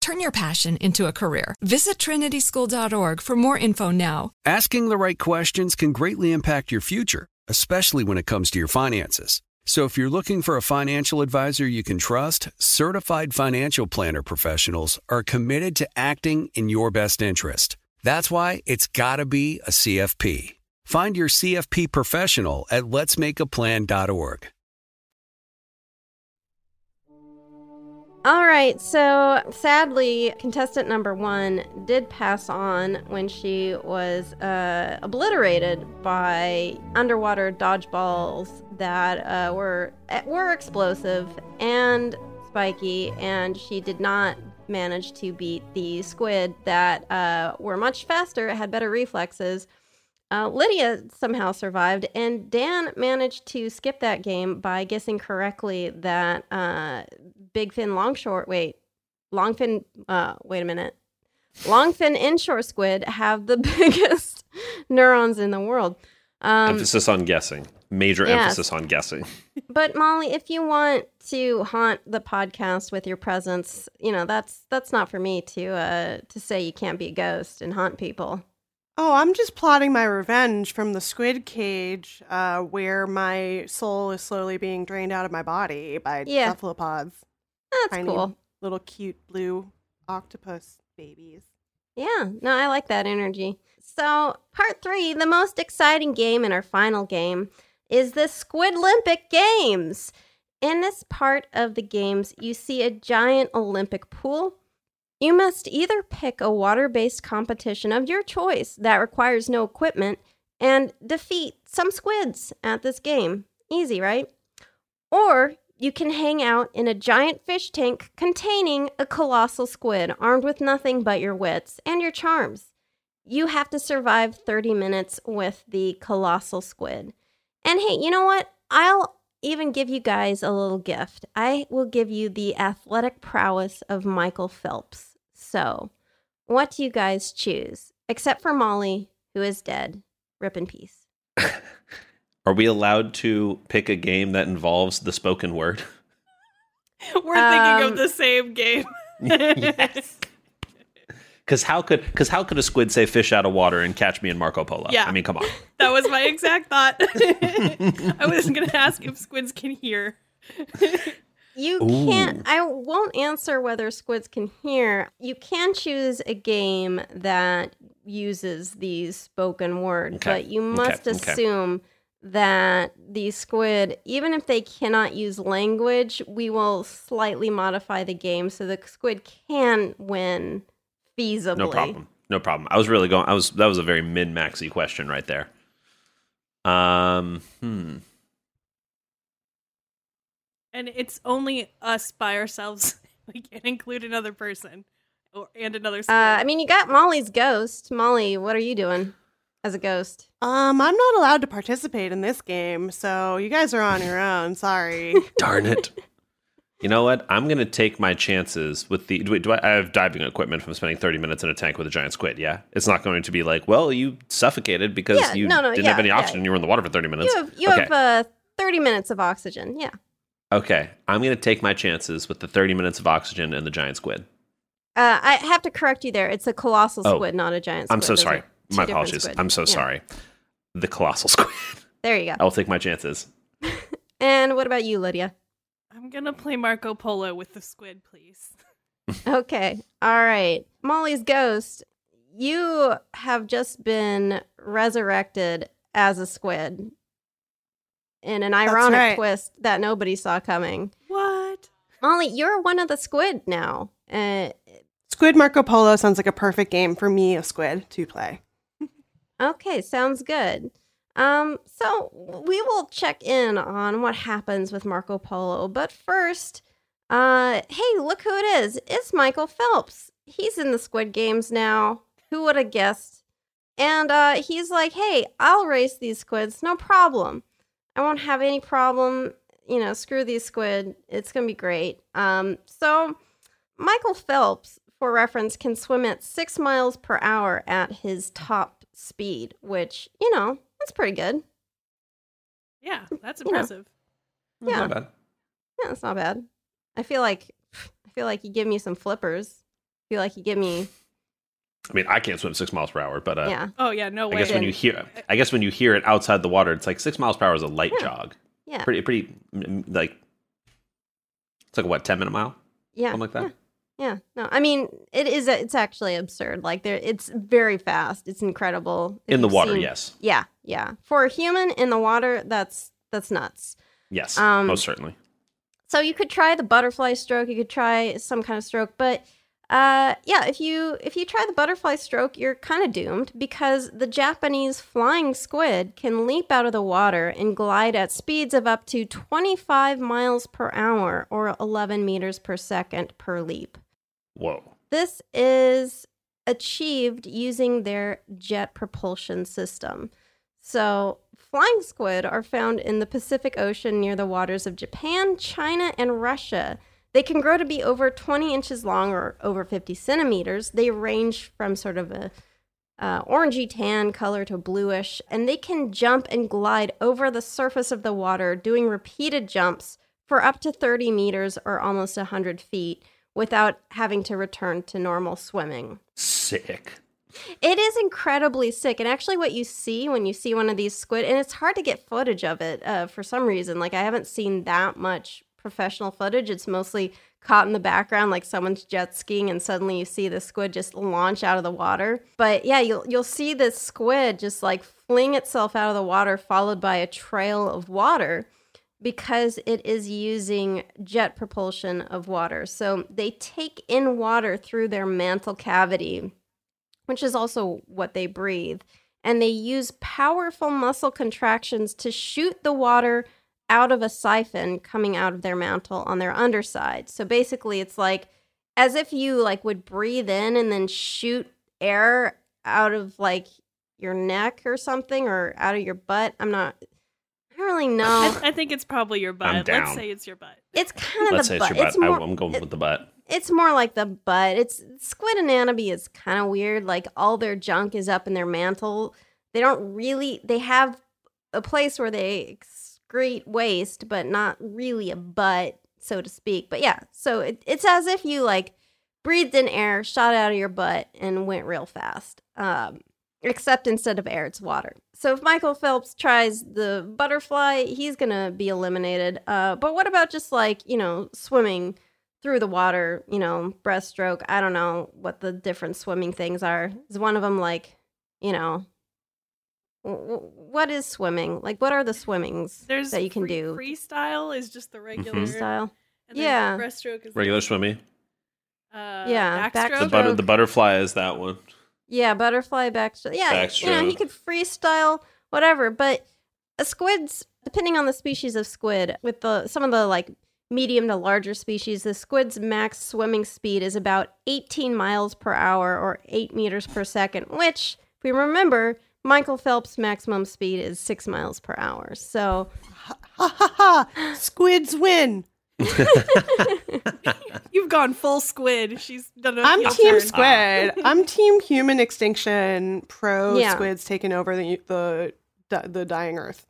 Turn your passion into a career. Visit trinityschool.org for more info now. Asking the right questions can greatly impact your future, especially when it comes to your finances. So if you're looking for a financial advisor you can trust, certified financial planner professionals are committed to acting in your best interest. That's why it's got to be a CFP. Find your CFP professional at letsmakeaplan.org. All right, so sadly, contestant number one did pass on when she was uh, obliterated by underwater dodgeballs that uh, were were explosive and spiky, and she did not manage to beat the squid that uh, were much faster, had better reflexes. Uh, Lydia somehow survived, and Dan managed to skip that game by guessing correctly that uh, big fin long short Wait, longfin. Uh, wait a minute. long fin inshore squid have the biggest neurons in the world. Um, emphasis on guessing. Major yes. emphasis on guessing. but Molly, if you want to haunt the podcast with your presence, you know that's that's not for me to uh, to say you can't be a ghost and haunt people. Oh, I'm just plotting my revenge from the squid cage, uh, where my soul is slowly being drained out of my body by Yeah. cephalopods. That's Tiny cool. Little cute blue octopus babies. Yeah, no, I like that energy. So, part three, the most exciting game in our final game is the Squid Olympic Games. In this part of the games, you see a giant Olympic pool. You must either pick a water based competition of your choice that requires no equipment and defeat some squids at this game. Easy, right? Or you can hang out in a giant fish tank containing a colossal squid armed with nothing but your wits and your charms. You have to survive 30 minutes with the colossal squid. And hey, you know what? I'll even give you guys a little gift. I will give you the athletic prowess of Michael Phelps. So, what do you guys choose? Except for Molly, who is dead. Rip in peace. Are we allowed to pick a game that involves the spoken word? We're thinking Um, of the same game. yes. Because how could because how could a squid say fish out of water and catch me in Marco Polo? Yeah. I mean, come on. That was my exact thought. I was going to ask if squids can hear. You can't, I won't answer whether squids can hear. You can choose a game that uses the spoken word, Okay, but you must okay. assume that the squid, even if they cannot use language, we will slightly modify the game so the squid can win feasibly. No problem. No problem. I was really going. I was that was a very min maxy question right there. Um. Hmm. And it's only us by ourselves. We can't include another person or and another squid. Uh, I mean, you got Molly's ghost. Molly, what are you doing as a ghost? Um, I'm not allowed to participate in this game, so you guys are on your own. Sorry. Darn it. You know what? I'm going to take my chances with the. Do, do I, I have diving equipment from spending 30 minutes in a tank with a giant squid? Yeah. It's not going to be like, well, you suffocated because Yeah, you no, no, didn't yeah, have any oxygen. and You were in the water for 30 minutes. You have you okay. have uh, thirty minutes of oxygen. Yeah. okay. I'm going to take my chances with the 30 minutes of oxygen and the giant squid. Uh, I have to correct you there. It's a colossal Oh, squid, not a giant squid. I'm so sorry. Are two My apologies. squid. I'm so Yeah. sorry. The colossal squid. There you go. I will take my chances. And what about you, Lydia? I'm going to play Marco Polo with the squid, please. Okay. All right. Molly's ghost, you have just been resurrected as a squid in an ironic right. twist that nobody saw coming. What? Molly, you're one of the squid now. Uh, Squid Marco Polo sounds like a perfect game for me, a squid, to play. Okay, sounds good. Um, so we will check in on what happens with Marco Polo, but first, uh, hey, look who it is! It's Michael Phelps. He's in the Squid Games now. Who would have guessed? And uh, he's like, hey, I'll race these squids, no problem. I won't have any problem. You know, screw these squid. It's gonna be great. Um, so Michael Phelps, for reference, can swim at six miles per hour at his top speed, which, you know, that's pretty good. Yeah, that's You know. impressive. Yeah. Not bad. Yeah, that's not bad. I feel like I feel like you give me some flippers. I feel like you give me I mean, I can't swim six miles per hour, but uh, yeah. Oh, yeah, no way. I way. guess when you hear, I guess when you hear it outside the water, it's like six miles per hour is a light Yeah. jog. Yeah. Pretty, pretty, mm, like it's like a what, ten minute mile, Yeah. something like that. Yeah. Yeah. No, I mean, it is it's actually absurd. Like there it's very fast. It's incredible. If In the water, seen- yes, Yeah, yeah. For a human in the water, that's that's nuts. yes, Um, most certainly. So you could try the butterfly stroke, you could try some kind of stroke, but uh yeah, if you if you try the butterfly stroke, you're kind of doomed because the Japanese flying squid can leap out of the water and glide at speeds of up to 25 miles per hour or 11 meters per second per leap. Whoa, This is achieved using their jet propulsion system. So, flying squid are found in the Pacific Ocean near the waters of Japan, China, and Russia. They can grow to be over 20 inches long or over 50 centimeters. They range from sort of a uh, orangey tan color to bluish, and they can jump and glide over the surface of the water, doing repeated jumps for up to 30 meters or almost 100 feet without having to return to normal swimming. Sick. It is incredibly sick. And actually, what you see when you see one of these squid, and it's hard to get footage of it uh, for some reason. Like, I haven't seen that much professional footage. It's mostly caught in the background, like someone's jet skiing, and suddenly you see the squid just launch out of the water. But yeah, you'll you'll see this squid just like fling itself out of the water, followed by a trail of water because it is using jet propulsion of water. So they take in water through their mantle cavity, which is also what they breathe. And they use powerful muscle contractions to shoot the water out of a siphon coming out of their mantle on their underside. So basically it's like as if you like would breathe in and then shoot air out of like your neck or something or out of your butt. I'm not I don't really know. I, I think it's probably your butt. I'm down. Let's say it's your butt. It's kind of Let's the say butt. it's your butt. It's more, I, am going it- with the butt. it's more like the butt. It's squid anatomy is kind of weird. Like all their junk is up in their mantle. They don't really. They have a place where they excrete waste, but not really a butt, so to speak. But yeah, so it, it's as if you like breathed in air, shot out of your butt, and went real fast. Um, except instead of air, it's water. So if Michael Phelps tries the butterfly, he's gonna be eliminated. Uh, but what about just like you know swimming? through the water, you know, breaststroke. I don't know what the different swimming things are. Is one of them like, you know, w- w- what is swimming? Like, what are the swimmings There's that you can free- do? Freestyle is just the regular Freestyle. and then Yeah. Breaststroke is Regular swimming. Uh, Yeah, Backstroke. The butter, the butterfly is that one. Yeah, butterfly backstroke. Yeah, you know, he could freestyle, whatever. But a squid's, depending on the species of squid, with the some of the like medium to larger species, the squid's max swimming speed is about 18 miles per hour or 8 meters per second, which, if we remember, Michael Phelps' maximum speed is 6 miles per hour. So, Ha ha ha! Squids win. You've gone full squid. She's done a I'm team turn. squid. Ah. I'm team human extinction. Pro Yeah. squids taking over the the the dying earth.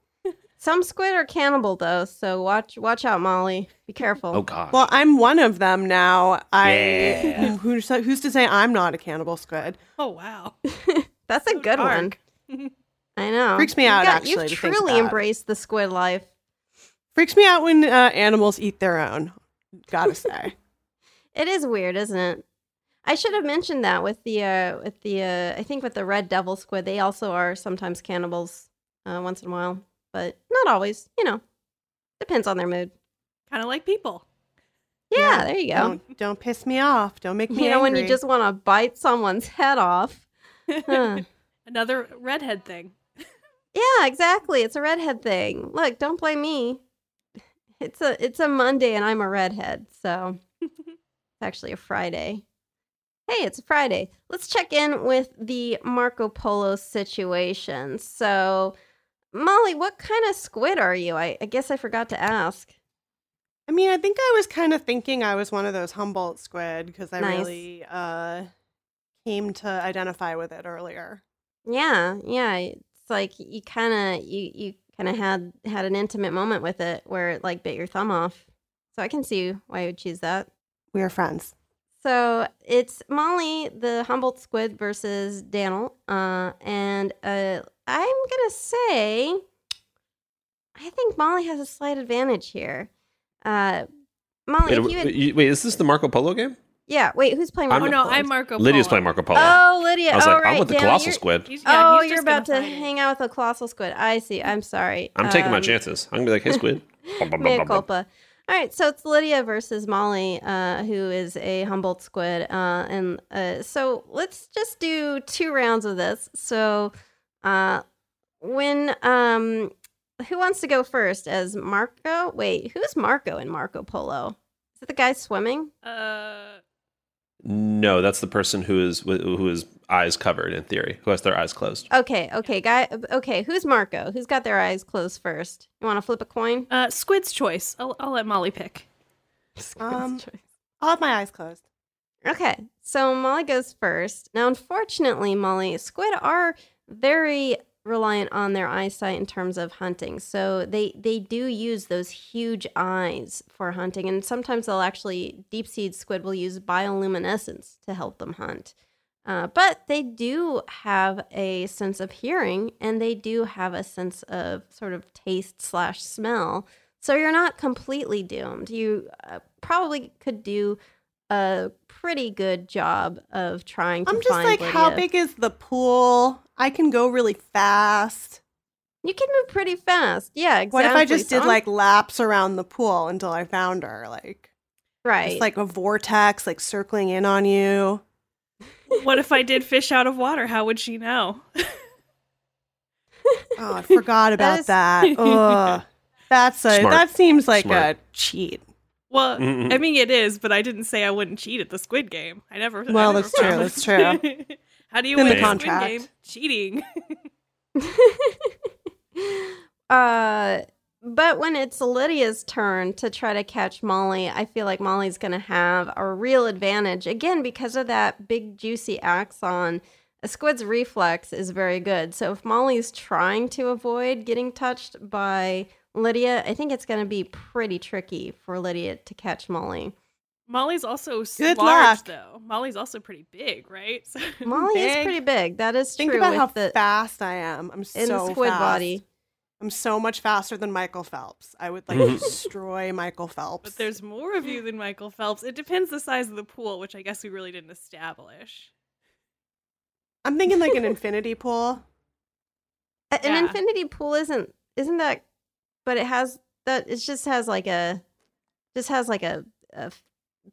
some squid are cannibal though, so watch watch out, Molly. Be careful. Oh god. Well, I'm one of them now. I Yeah. who's who's to say I'm not a cannibal squid? Oh wow. That's a So good one. dark. I know. Freaks me You've out, got- actually, You've to think truly that. embraced the squid life. Freaks me out when uh, animals eat their own. Gotta say. It is weird, isn't it? I should have mentioned that with the uh with the uh I think with the red devil squid, they also are sometimes cannibals uh once in a while, but not always, you know. Depends on their mood. Kind of like people. Yeah, there you go. Don't don't piss me off. Don't make me You know when you just want to bite someone's head off. Huh. Another redhead thing. yeah, exactly. It's a redhead thing. Look, don't blame me. It's a it's a Monday and I'm a redhead, so it's actually a Friday. Hey, it's a Friday. Let's check in with the Marco Polo situation. So, Molly, what kind of squid are you? I, I guess I forgot to ask. I mean, I think I was kind of thinking I was one of those Humboldt squid because I Nice. really uh, came to identify with it earlier. Yeah, yeah. It's like you kind of you you kind of had had an intimate moment with it where it like bit your thumb off. So I can see why you would choose that. We are friends. So it's Molly, the Humboldt squid, versus Daniel. Uh, and uh, I'm gonna say, I think Molly has a slight advantage here. Uh, Molly, Wait, if you had, you- wait, is this the Marco Polo game? Yeah, wait, who's playing? I'm- Oh Marco no, Polo? I'm Marco. Lydia's playing Marco Polo. Oh, Lydia. I was oh, like, right. I'm with the Daniel, colossal you're- squid. He's- yeah, oh, he's you're about to fight hang out with a colossal squid. I see. I'm sorry. I'm taking my Um, chances. I'm gonna be like, hey, squid. Mea culpa. All right, so it's Lydia versus Molly, uh, who is a Humboldt squid, uh, and uh, so let's just do two rounds of this. So, uh, when um, who wants to go first? As Marco? Wait, who's Marco in Marco Polo? Is it the guy swimming? Uh, No, that's the person who is who is eyes covered in theory, who has their eyes closed. Okay, okay, guy. Okay, who's Marco? Who's got their eyes closed first? You want to flip a coin? uh, Squid's choice. I'll, I'll let Molly pick. Squid's Um, I'll have my eyes closed. Okay, so Molly goes first. Now, unfortunately, Molly, squid are very reliant on their eyesight in terms of hunting. So they they do use those huge eyes for hunting, and sometimes they'll actually deep sea squid will use bioluminescence to help them hunt. Uh, but they do have a sense of hearing, and they do have a sense of sort of taste slash smell. So you're not completely doomed. You uh, probably could do a pretty good job of trying to I'm just find like, how big is the pool? I can go really fast. You can move pretty fast. Yeah, exactly. What if I just So did I'm- like laps around the pool until I found her? Like, right? It's like a vortex, like circling in on you. What if I did fish out of water? How would she know? Oh, I forgot about is- that. Ugh. That's a Smart. that seems like Smart. a cheat. Well, Mm-mm. I mean it is, but I didn't say I wouldn't cheat at the Squid Game. I never. I Well, never that's true, That's true. How do you In win the a Squid contract. Game? Cheating. uh, but when it's Lydia's turn to try to catch Molly, I feel like Molly's going to have a real advantage again because of that big juicy axon. A squid's reflex is very good. So if Molly's trying to avoid getting touched by Lydia, I think it's going to be pretty tricky for Lydia to catch Molly. Molly's also Good large, luck. though. Molly's also pretty big, right? So- Molly is pretty big. That is Think true about with how the fast I am. I'm in so the squid fast. body. I'm so much faster than Michael Phelps. I would like destroy Michael Phelps. but there's more of you than Michael Phelps. It depends the size of the pool, which I guess we really didn't establish. I'm thinking like an infinity pool. A- An Yeah. infinity pool isn't isn't that but it has that it just has like a just has like a, a f-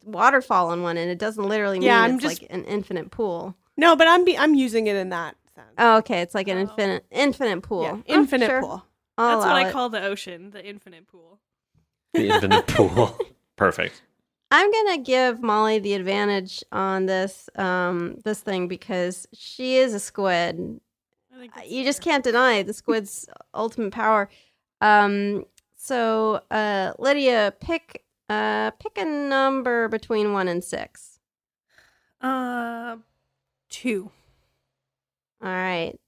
waterfall on one and it doesn't literally mean Yeah, I'm it's just- like an infinite pool. No, but I'm be- I'm using it in that sense. Oh, okay, it's like an Oh. infinite infinite pool. Yeah, Oh, infinite sure. pool. I'll That's what allow I it. call the ocean, the infinite pool. The infinite pool. Perfect. I'm gonna give Molly the advantage on this um this thing because she is a squid. I think Uh, that's you just can't deny the squid's ultimate power. Um, so uh, Lydia, pick uh pick a number between one and six. Uh, two. All right.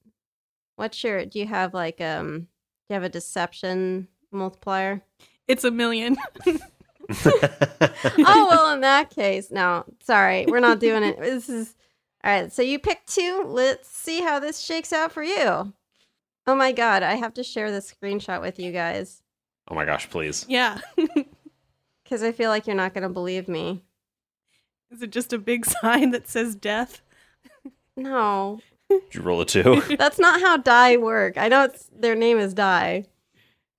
What's your? Do you have like um? Do you have a deception multiplier? It's a million. oh well, in that case, no. Sorry, we're not doing it. This is all right. So you pick two. Let's see how this shakes out for you. Oh my god, I have to share this screenshot with you guys oh my gosh, please. yeah. because I feel like you're not going to believe me. Is it just a big sign that says death? No, Did you roll a two? that's not how die work. I know it's their name is die.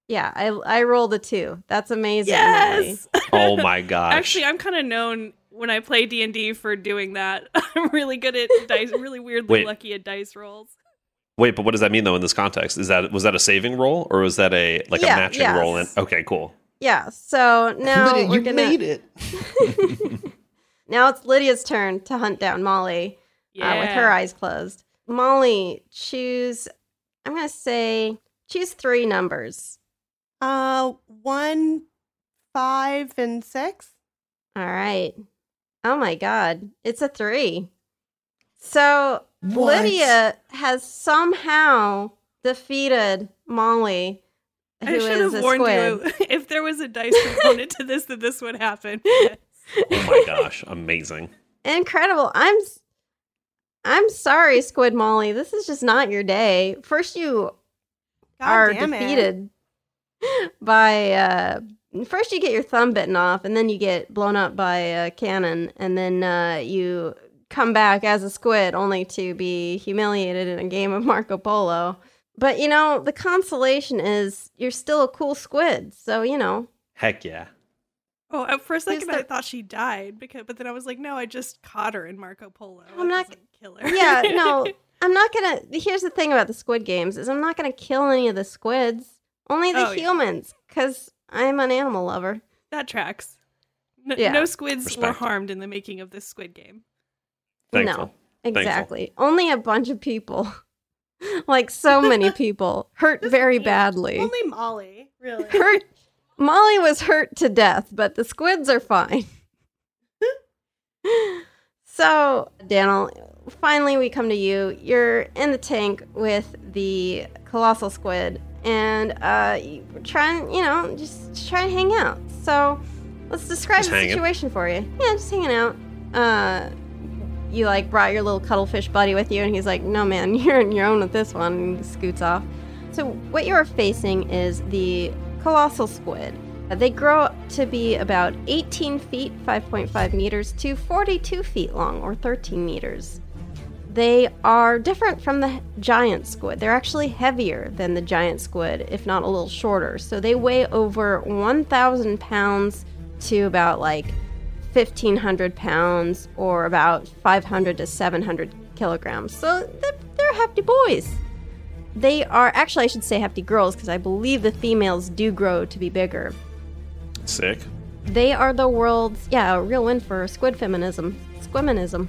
Yeah, I I rolled a two. That's amazing. Yes. oh my gosh. Actually, I'm kind of known when I play D and D for doing that. I'm really good at dice. Really weirdly Wait. lucky at dice rolls. Wait, but what does that mean though in this context? Is that was that a saving roll or was that a like Yeah, a matching yes. roll? And okay, cool. Yeah. So now Lydia, you gonna. made it. Now it's Lydia's turn to hunt down Molly Yeah. uh, with her eyes closed. Molly, choose. I'm gonna say choose three numbers. Uh, one, five, and six. All right. Oh my God, it's a three. So What? Lydia has somehow defeated Molly, who I should is have a warned squid. you. If there was a dice component to this, that this would happen. Yes. Oh my gosh, amazing. Incredible. I'm s- I'm sorry, Squid Molly. This is just not your day. First you God are damn it. defeated by uh first you get your thumb bitten off and then you get blown up by a cannon and then uh you come back as a squid only to be humiliated in a game of Marco Polo. But you know, the consolation is you're still a cool squid. So, you know, Heck yeah. Oh, at first Who's second I thought she died because, but then I was like, no, I just caught her in Marco Polo. I'm That not- doesn't kill her. yeah, no, I'm not gonna. Here's the thing about the Squid Games is I'm not gonna kill any of the squids, only the Oh, yeah. humans, because I'm an animal lover. that tracks. No, Yeah. no squids were harmed in the making of this Squid Game. Thankful. No, exactly. Only a bunch of people, like so many people, hurt very badly. Only Molly, really. Hurt, Molly was hurt to death, but the squids are fine. so, Daniel, finally we come to you. You're in the tank with the colossal squid, and uh, you're trying, you know, just try and hang out. So, let's describe Just the hanging? situation for you. Yeah, just hanging out. Uh, you like brought your little cuttlefish buddy with you, and he's like, "No, man, you're on your own with this one." And he scoots off. So what you are facing is the colossal squid. Uh, They grow up to be about 18 feet, 5.5 meters, to 42 feet long, or 13 meters. They are different from the giant squid. They're actually heavier than the giant squid, if not a little shorter. So they weigh over 1,000 pounds to about like 1,500 pounds, or about 500 to 700 kilograms. So they're, they're hefty boys. They are actually, I should say, hefty girls because I believe the females do grow to be bigger. Sick. They are the world's, yeah, a real win for squid feminism. Squiminism.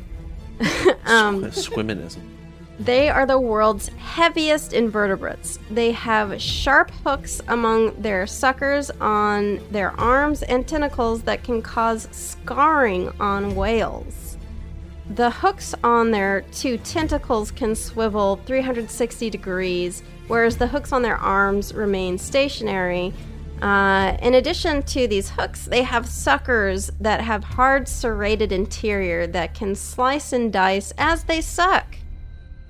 um, Swimminism. They are the world's heaviest invertebrates. They have sharp hooks among their suckers on their arms and tentacles that can cause scarring on whales. The hooks on their two tentacles can swivel 360 degrees, whereas the hooks on their arms remain stationary. Uh, in addition to these hooks, they have suckers that have hard serrated interior that can slice and dice as they suck.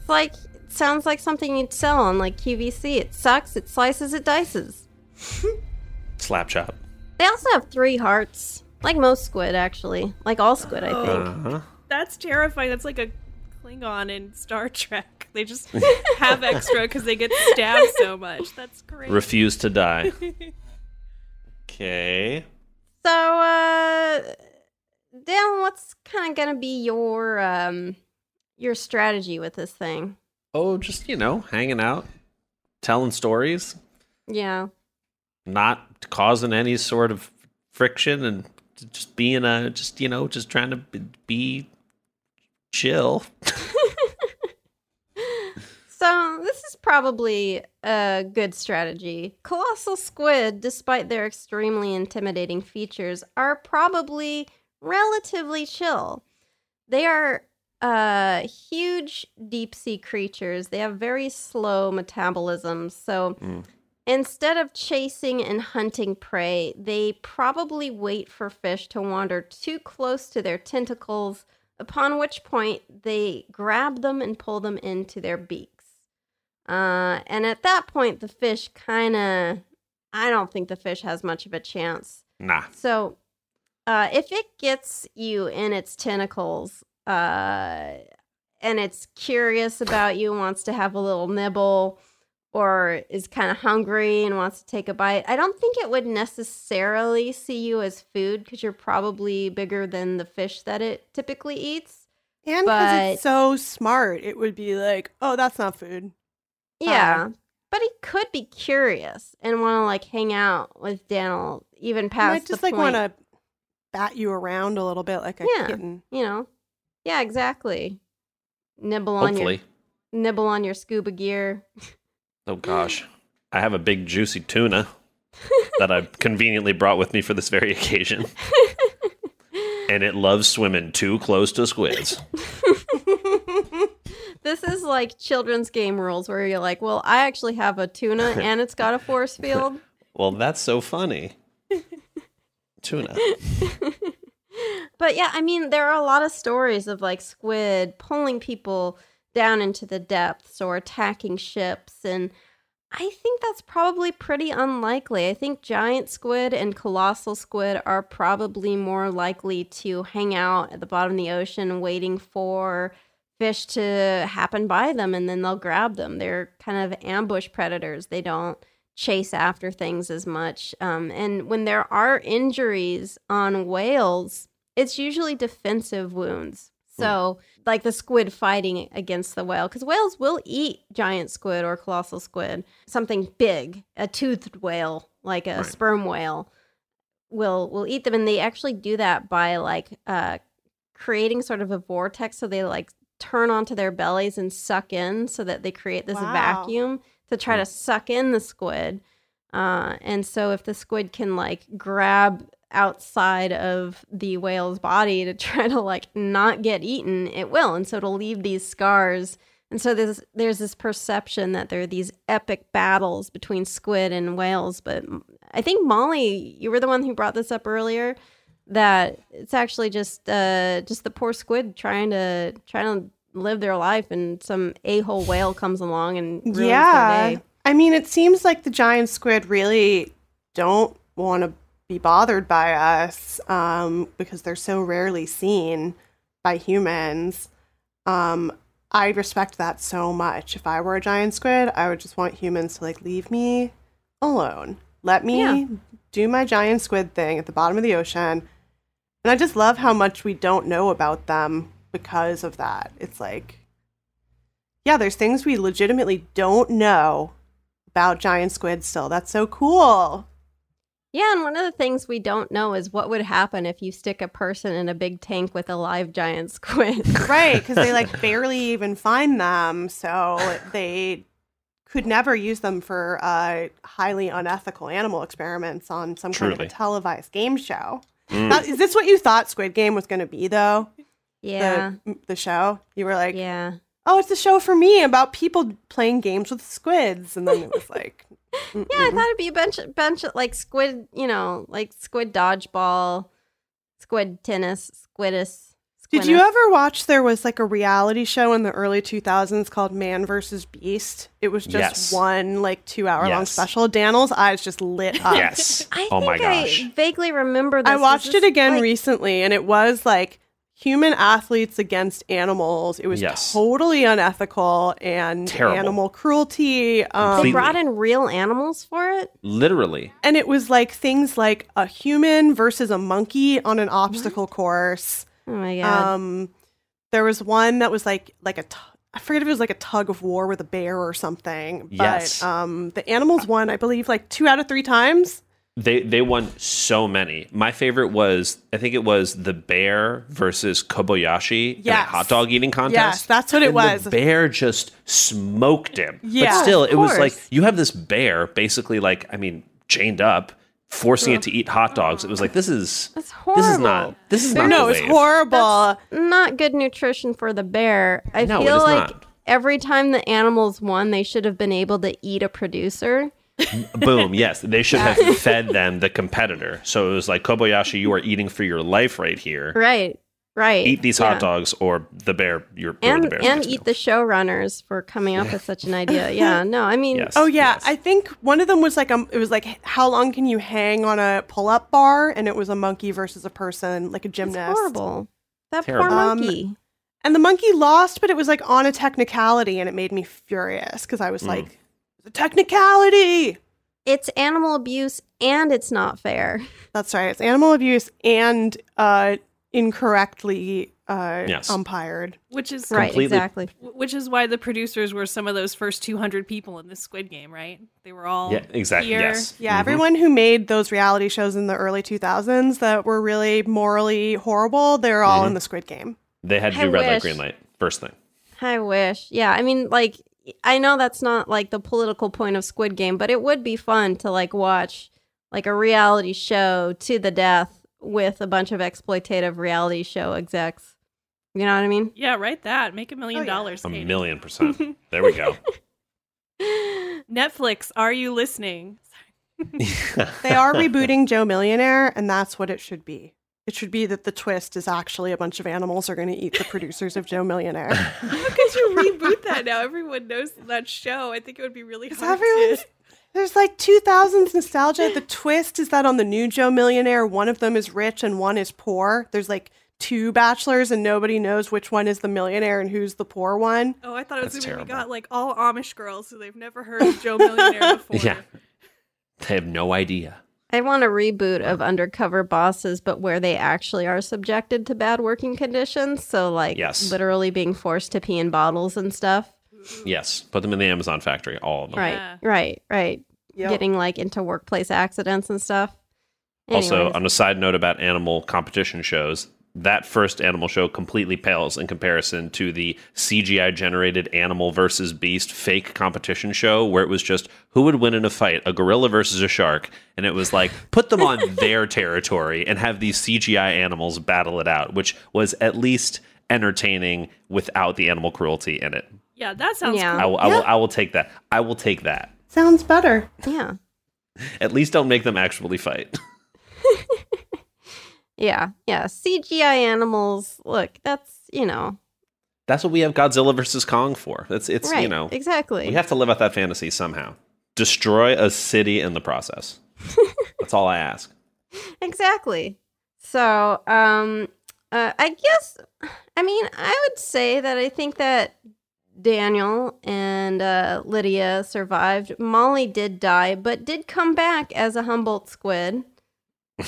It's like it sounds like something you'd sell on like QVC. It sucks, it slices, it dices. Slap chop. They also have three hearts, like most squid, actually, like all squid, I think. Uh-huh. That's terrifying. That's like a Klingon in Star Trek. They just have extra because they get stabbed so much. That's great. Refuse to die. Okay. So, uh, Dan, what's kind of gonna be your um your strategy with this thing? Oh, just, you know, hanging out, telling stories, Yeah. not causing any sort of friction and just being a, just, you know, just trying to be- be chill. So, this is probably a good strategy. Colossal squid, despite their extremely intimidating features, are probably relatively chill. They are uh, huge deep sea creatures. They have very slow metabolisms. So, Mm. instead of chasing and hunting prey, they probably wait for fish to wander too close to their tentacles, upon which point they grab them and pull them into their beaks. Uh, and at that point, the fish kind of, I don't think the fish has much of a chance. Nah. So, uh, if it gets you in its tentacles, uh, and it's curious about you, wants to have a little nibble, or is kind of hungry and wants to take a bite, I don't think it would necessarily see you as food because you're probably bigger than the fish that it typically eats. And because it's so smart, it would be like, oh, that's not food. Yeah. But he could be curious and want to like hang out with Daniel even past might just like want to bat you around a little bit like a Yeah. kitten. you know yeah exactly nibble on your nibble on your scuba gear Oh gosh. I have a big juicy tuna that I conveniently brought with me for this very occasion. and it loves swimming too close to squids. this is like children's game rules where you're like well i actually have a tuna and it's got a force field Well, that's so funny. Tuna. But yeah i mean there are a lot of stories of like squid pulling people down into the depths or attacking ships and I think that's probably pretty unlikely. I think giant squid and colossal squid are probably more likely to hang out at the bottom of the ocean waiting for fish to happen by them and then they'll grab them. They're kind of ambush predators. They don't chase after things as much. Um, and when there are injuries on whales, it's usually defensive wounds. So, like the squid fighting against the whale, because whales will eat giant squid or colossal squid, something big, a toothed whale, like a Right. sperm whale, will will eat them, and they actually do that by like uh, creating sort of a vortex, so they like turn onto their bellies and suck in, so that they create this Wow. vacuum to try to suck in the squid. Uh, and so if the squid can like grab outside of the whale's body to try to like not get eaten, it will. And so it'll leave these scars. And so there's there's this perception that there are these epic battles between squid and whales. But I think Molly, you were the one who brought this up earlier, that it's actually just uh just the poor squid trying to trying to live their life and some a-hole whale comes along and ruins yeah. their day. I mean, it seems like the giant squid really don't want to be bothered by us um, because they're so rarely seen by humans. Um, I respect that so much. If I were a giant squid, I would just want humans to like leave me alone. Let me Yeah. do my giant squid thing at the bottom of the ocean. And I just love how much we don't know about them because of that. It's like, yeah, there's things we legitimately don't know about giant squid still. That's so cool. Yeah, and one of the things we don't know is what would happen if you stick a person in a big tank with a live giant squid. Right, because they like barely even find them. So they could never use them for uh, highly unethical animal experiments on some kind of a televised game show. Mm. Now, is this what you thought Squid Game was going to be, though? yeah. The, the show? You were like, yeah. oh, it's a show for me about people playing games with squids. And then it was like, Mm, yeah, I mm-hmm. thought it'd be a bunch of bunch of like squid, you know, like squid dodgeball, squid tennis, squidus. Did you ever watch? There was like a reality show in the early 2000s called Man versus Beast. It was just Yes. one like two hour long special. Daniel's eyes just lit up. Yes. I oh my think I gosh. vaguely remember this. I watched this, it again like- recently and it was like human athletes against animals. It was Yes. totally unethical and Terrible. animal cruelty. Um, They brought in real animals for it. Literally. and it was like things like a human versus a monkey on an obstacle course. Oh my god! Um, there was one that was like like a. T- I forget if it was like a tug of war with a bear or something. But Yes. um, the animals won, I believe, like two out of three times. They they won so many. My favorite was I think it was the bear versus Kobayashi in a Yes. hot dog eating contest. Yes, that's what it And was. The bear just smoked him. Yeah, but still, of it was like you have this bear basically like I mean chained up, forcing it to eat hot dogs. It was like this is That's this is not this is not no, it's wave. horrible. Not good nutrition for the bear. I No, feel is like not. every time the animals won, they should have been able to eat a producer. Boom. Yes, they should have fed them the competitor. So it was like Kobayashi, you are eating for your life right here. Right. Right. Eat these Yeah. hot dogs, or the bear. You're, you're And the bear and eat the showrunners for coming up with such an idea. Yeah. No, I mean, Yes. Oh yeah, yes. I think one of them was like um, it was like how long can you hang on a pull-up bar, and it was a monkey versus a person, like a it's gymnast. horrible. That Terrible. poor Um, monkey. And the monkey lost, but it was like on a technicality, and it made me furious because I was Mm. like, the technicality. it's animal abuse and it's not fair. That's right. It's animal abuse and uh, incorrectly uh, Yes. umpired. Which is Right. Completely- Exactly. which is why the producers were some of those first 200 people in the Squid Game, right? They were all Yeah, exactly. here. Yes. Yeah, Mhm. everyone who made those reality shows in the early 2000s that were really morally horrible, they're all Mhm. in the Squid Game. They had to I do red light, green light. First thing. I wish. Yeah, I mean, like, I know that's not like the political point of Squid Game, but it would be fun to like watch like a reality show to the death with a bunch of exploitative reality show execs. You know what I mean? Yeah, write that. Make a million Oh, yeah. dollars. A Katie. million percent. There we go. Netflix, are you listening? They are rebooting Joe Millionaire, and that's what it should be. It should be that the twist is actually a bunch of animals are going to eat the producers of Joe Millionaire. How could you reboot that now? Everyone knows that show. I think it would be really hard everyone's- to. There's like 2000s nostalgia. The twist is that on the new Joe Millionaire, one of them is rich and one is poor. There's like two bachelors, and nobody knows which one is the millionaire and who's the poor one. Oh, I thought it was That's going to be terrible. got like all Amish girls who they've never heard of Joe Millionaire before. yeah. They have no idea. I want a reboot of Undercover Bosses, but where they actually are subjected to bad working conditions. So, like, Yes. literally being forced to pee in bottles and stuff. Yes. Put them in the Amazon factory. All of them. Right, Yeah. right, right. Yep. Getting like into workplace accidents and stuff. Also, on a side note about animal competition shows, that first animal show completely pales in comparison to the CGI generated animal versus beast fake competition show where it was just who would win in a fight, a gorilla versus a shark, and it was like put them on their territory and have these CGI animals battle it out, which was at least entertaining without the animal cruelty in it. Yeah, that sounds Yeah. I will, I will I will take that. I will take that. Sounds better. Yeah. At least don't make them actually fight. Yeah. Yeah. CGI animals. Look, that's, you know, That's what we have Godzilla versus Kong for. That's it's right. you know Exactly. we have to live out that fantasy somehow. Destroy a city in the process. That's all I ask. Exactly. So, um, uh, I guess, I mean, I would say that I think that Daniel and uh, Lydia survived. Molly did die, but did come back as a Humboldt squid.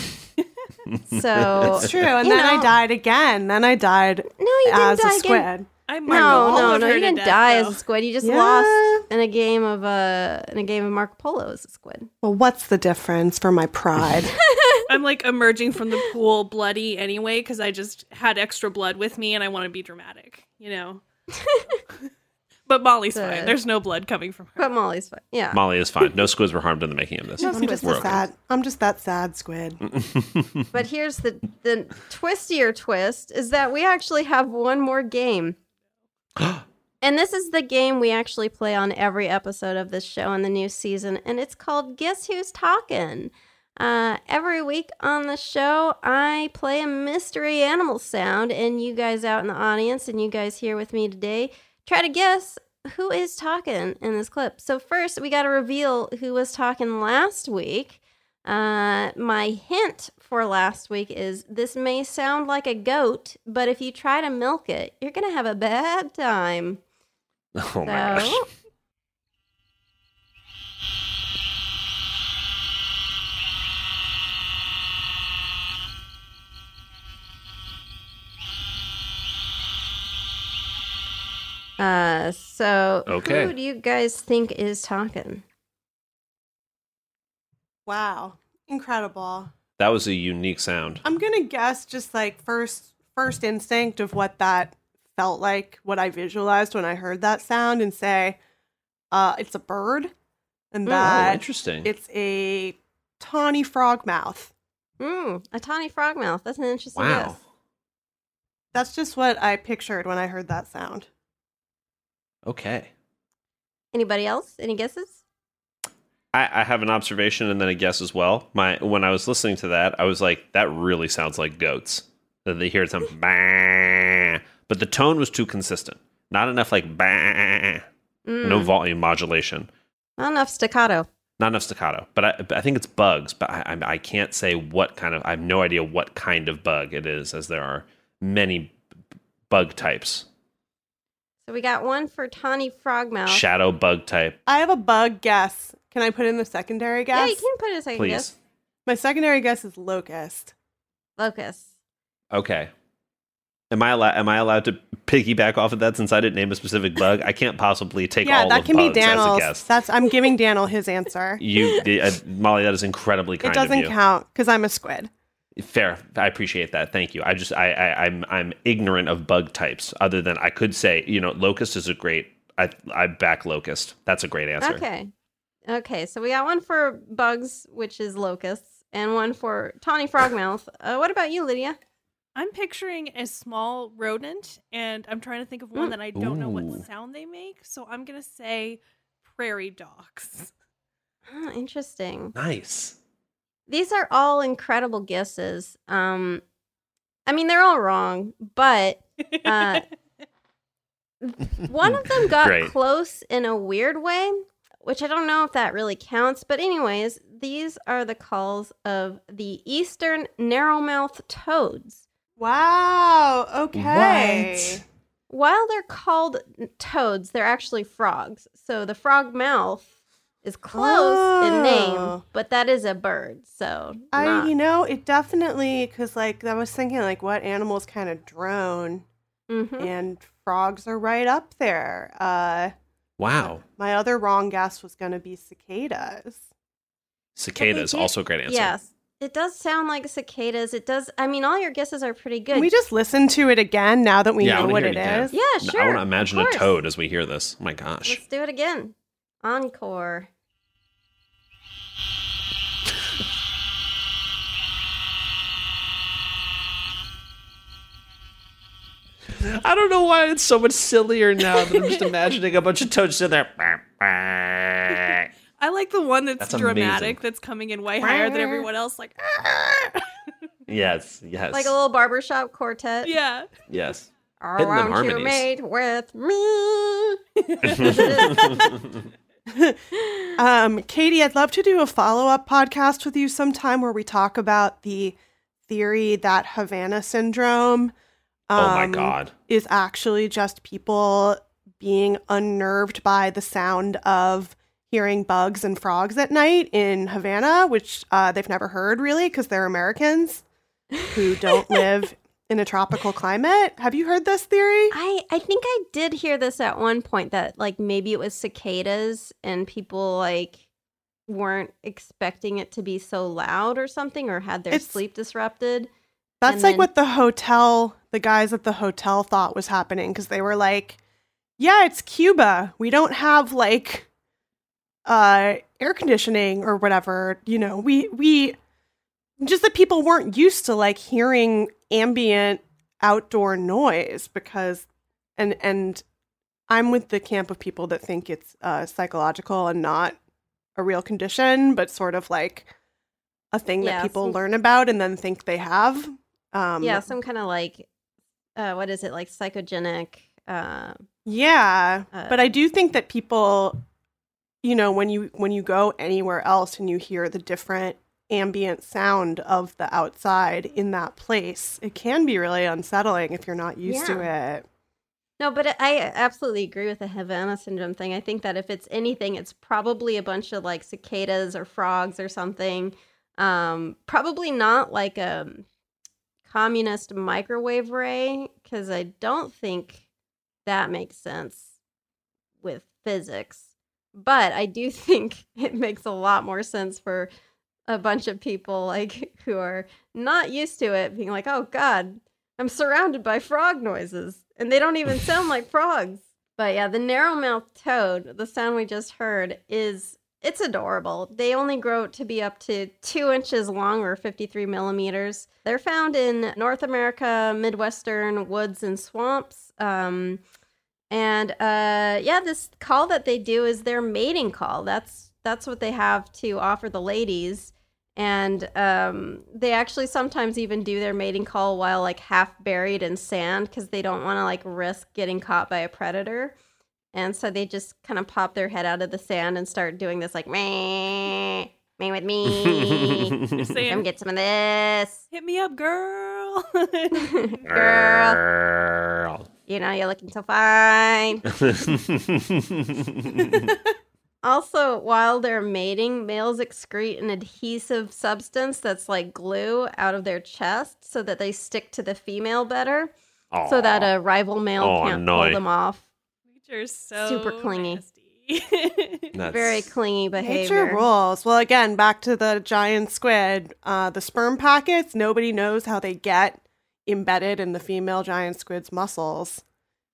so, It's true. And you then I died again. Then I died no, you didn't as die a again. squid. I marked No, no, no, you didn't death, die though. as a squid. You just Yeah. lost in a game of uh in a game of Marco Polo as a squid. Well, what's the difference for my pride? I'm like emerging from the pool bloody anyway because I just had extra blood with me and I want to be dramatic, you know. but Molly's The- fine. There's no blood coming from her. But Molly's fine. Yeah. Molly is fine. No squids were harmed in the making of this. I'm just We're okay. sad. I'm just that sad squid. But here's the the twistier twist is that we actually have one more game. and this is the game we actually play on every episode of this show in the new season, and it's called Guess Who's Talking. Uh, every week on the show, I play a mystery animal sound, and you guys out in the audience and you guys here with me today try to guess who is talking in this clip. So, first, we got to reveal who was talking last week. Uh, my hint for last week is this may sound like a goat, but if you try to milk it, you're going to have a bad time. Oh my gosh. Uh, so Okay. who do you guys think is talking? Wow, incredible. That was a unique sound. I'm gonna guess just like first first instinct of what that felt like, what I visualized when I heard that sound, and say, uh, it's a bird, and Mm. Oh, that interesting. it's a tawny frog mouth. Mm, a tawny frogmouth. That's an interesting Wow. guess. That's just what I pictured when I heard that sound. Okay. Anybody else? Any guesses? I, I have an observation and then a guess as well. My when I was listening to that, I was like, that really sounds like goats. That they hear some bah, but the tone was too consistent. Not enough like bah, no Mm, volume modulation. not enough staccato. Not enough staccato. But I, I think it's bugs. But I, I I can't say what kind of. I have no idea what kind of bug it is, as there are many bug types. So we got one for tawny frogmouth. Shadow bug type. I have a bug guess. Can I put in the secondary guess? Yeah, you can put it a second Please. guess. My secondary guess is locust. Locust. Okay. Am I allowed? Am I allowed to piggyback off of that since I didn't name a specific bug? I can't possibly take yeah, all that of can be bugs as a Daniel's. guess. That's I'm giving Daniel his answer. You, the- uh, Molly, that is incredibly kind. it doesn't count because I'm a squid. Fair. I appreciate that. Thank you. I just, I, I, I'm, I'm ignorant of bug types. Other than I could say, you know, locust is a great. I, I back locust. That's a great answer. Okay. Okay, so we got one for bugs, which is locusts, and one for tawny frogmouth. Uh, what about you, Lydia? I'm picturing a small rodent, and I'm trying to think of one Mm. that I don't know what sound they make. So I'm gonna say prairie dogs. Oh, interesting. Nice. These are all incredible guesses. Um, I mean, they're all wrong, but Uh, one of them got Great. close in a weird way, which I don't know if that really counts. But, anyways, these are the calls of the eastern narrowmouth toads. Wow. Okay. What? While they're called toads, they're actually frogs. So the frog mouth is close in name, Oh. but that is a bird. So I, not- you know, it definitely because like I was thinking like what animals kind of drone, Mhm. and frogs are right up there. Uh, Wow. my other wrong guess was gonna be cicadas. Cicadas Okay, also a great answer. Yes. It does sound like cicadas. It does. I mean, all your guesses are pretty good. Can we just listen to it again now that we yeah, know what hear it again. is? Yeah, sure. I want to imagine a toad as we hear this. Oh my gosh. Let's do it again. Encore. I don't know why it's so much sillier now that I'm just imagining a bunch of toads in there. I like the one that's, That's dramatic, amazing. that's coming in way higher than everyone else. Like, yes, yes. Like a little barbershop quartet. yeah. yes. I Hidden in want you harmonies. mate with me. Um, Katie, I'd love to do a follow up podcast with you sometime where we talk about the theory that Havana syndrome oh my um, god. is actually just people being unnerved by the sound of hearing bugs and frogs at night in Havana, which uh, they've never heard really because they're Americans who don't live in a tropical climate. Have you heard this theory? I, I think I did hear this at one point that like maybe it was cicadas and people like weren't expecting it to be so loud or something or had their It's- sleep disrupted. That's And like then- what the hotel, the guys at the hotel thought was happening because they were like, yeah, it's Cuba. We don't have like uh air conditioning or whatever. You know, we we just that people weren't used to like hearing ambient outdoor noise because and and I'm with the camp of people that think it's uh psychological and not a real condition, but sort of like a thing Yeah, that people learn about and then think they have. Um, yeah, some kind of like uh what is it? Like psychogenic uh Yeah, Uh, but I do think that people, you know, when you when you go anywhere else and you hear the different ambient sound of the outside in that place, it can be really unsettling if you're not used to it. No, but I- I absolutely agree with the Havana syndrome thing. I think that if it's anything, it's probably a bunch of like cicadas or frogs or something. Um, probably not like a communist microwave ray, because I don't think that makes sense with physics. But I do think it makes a lot more sense for a bunch of people like who are not used to it being like, "Oh God, I'm surrounded by frog noises, and they don't even sound like frogs." But yeah, the narrow-mouthed toad, the sound we just heard, is it's adorable. They only grow to be up to two inches long or 53 millimeters. They're found in North America, Midwestern woods and swamps. Um, and uh, yeah, this call that they do is their mating call. That's that's what they have to offer the ladies. And um, they actually sometimes even do their mating call while like half buried in sand because they don't want to like risk getting caught by a predator. And so they just kind of pop their head out of the sand and start doing this like meh, me with me. Just saying, Come get some of this, hit me up, girl. girl. Girl. You know you're looking so fine. Also, while they're mating, males excrete an adhesive substance that's like glue out of their chest so that they stick to the female better, so that a rival male Oh, can't no. pull them off. Nature's so Super clingy. nasty. That's- Very clingy behavior. Nature rules. Well, again, back to the giant squid. Uh, the sperm packets, nobody knows how they get embedded in the female giant squid's muscles.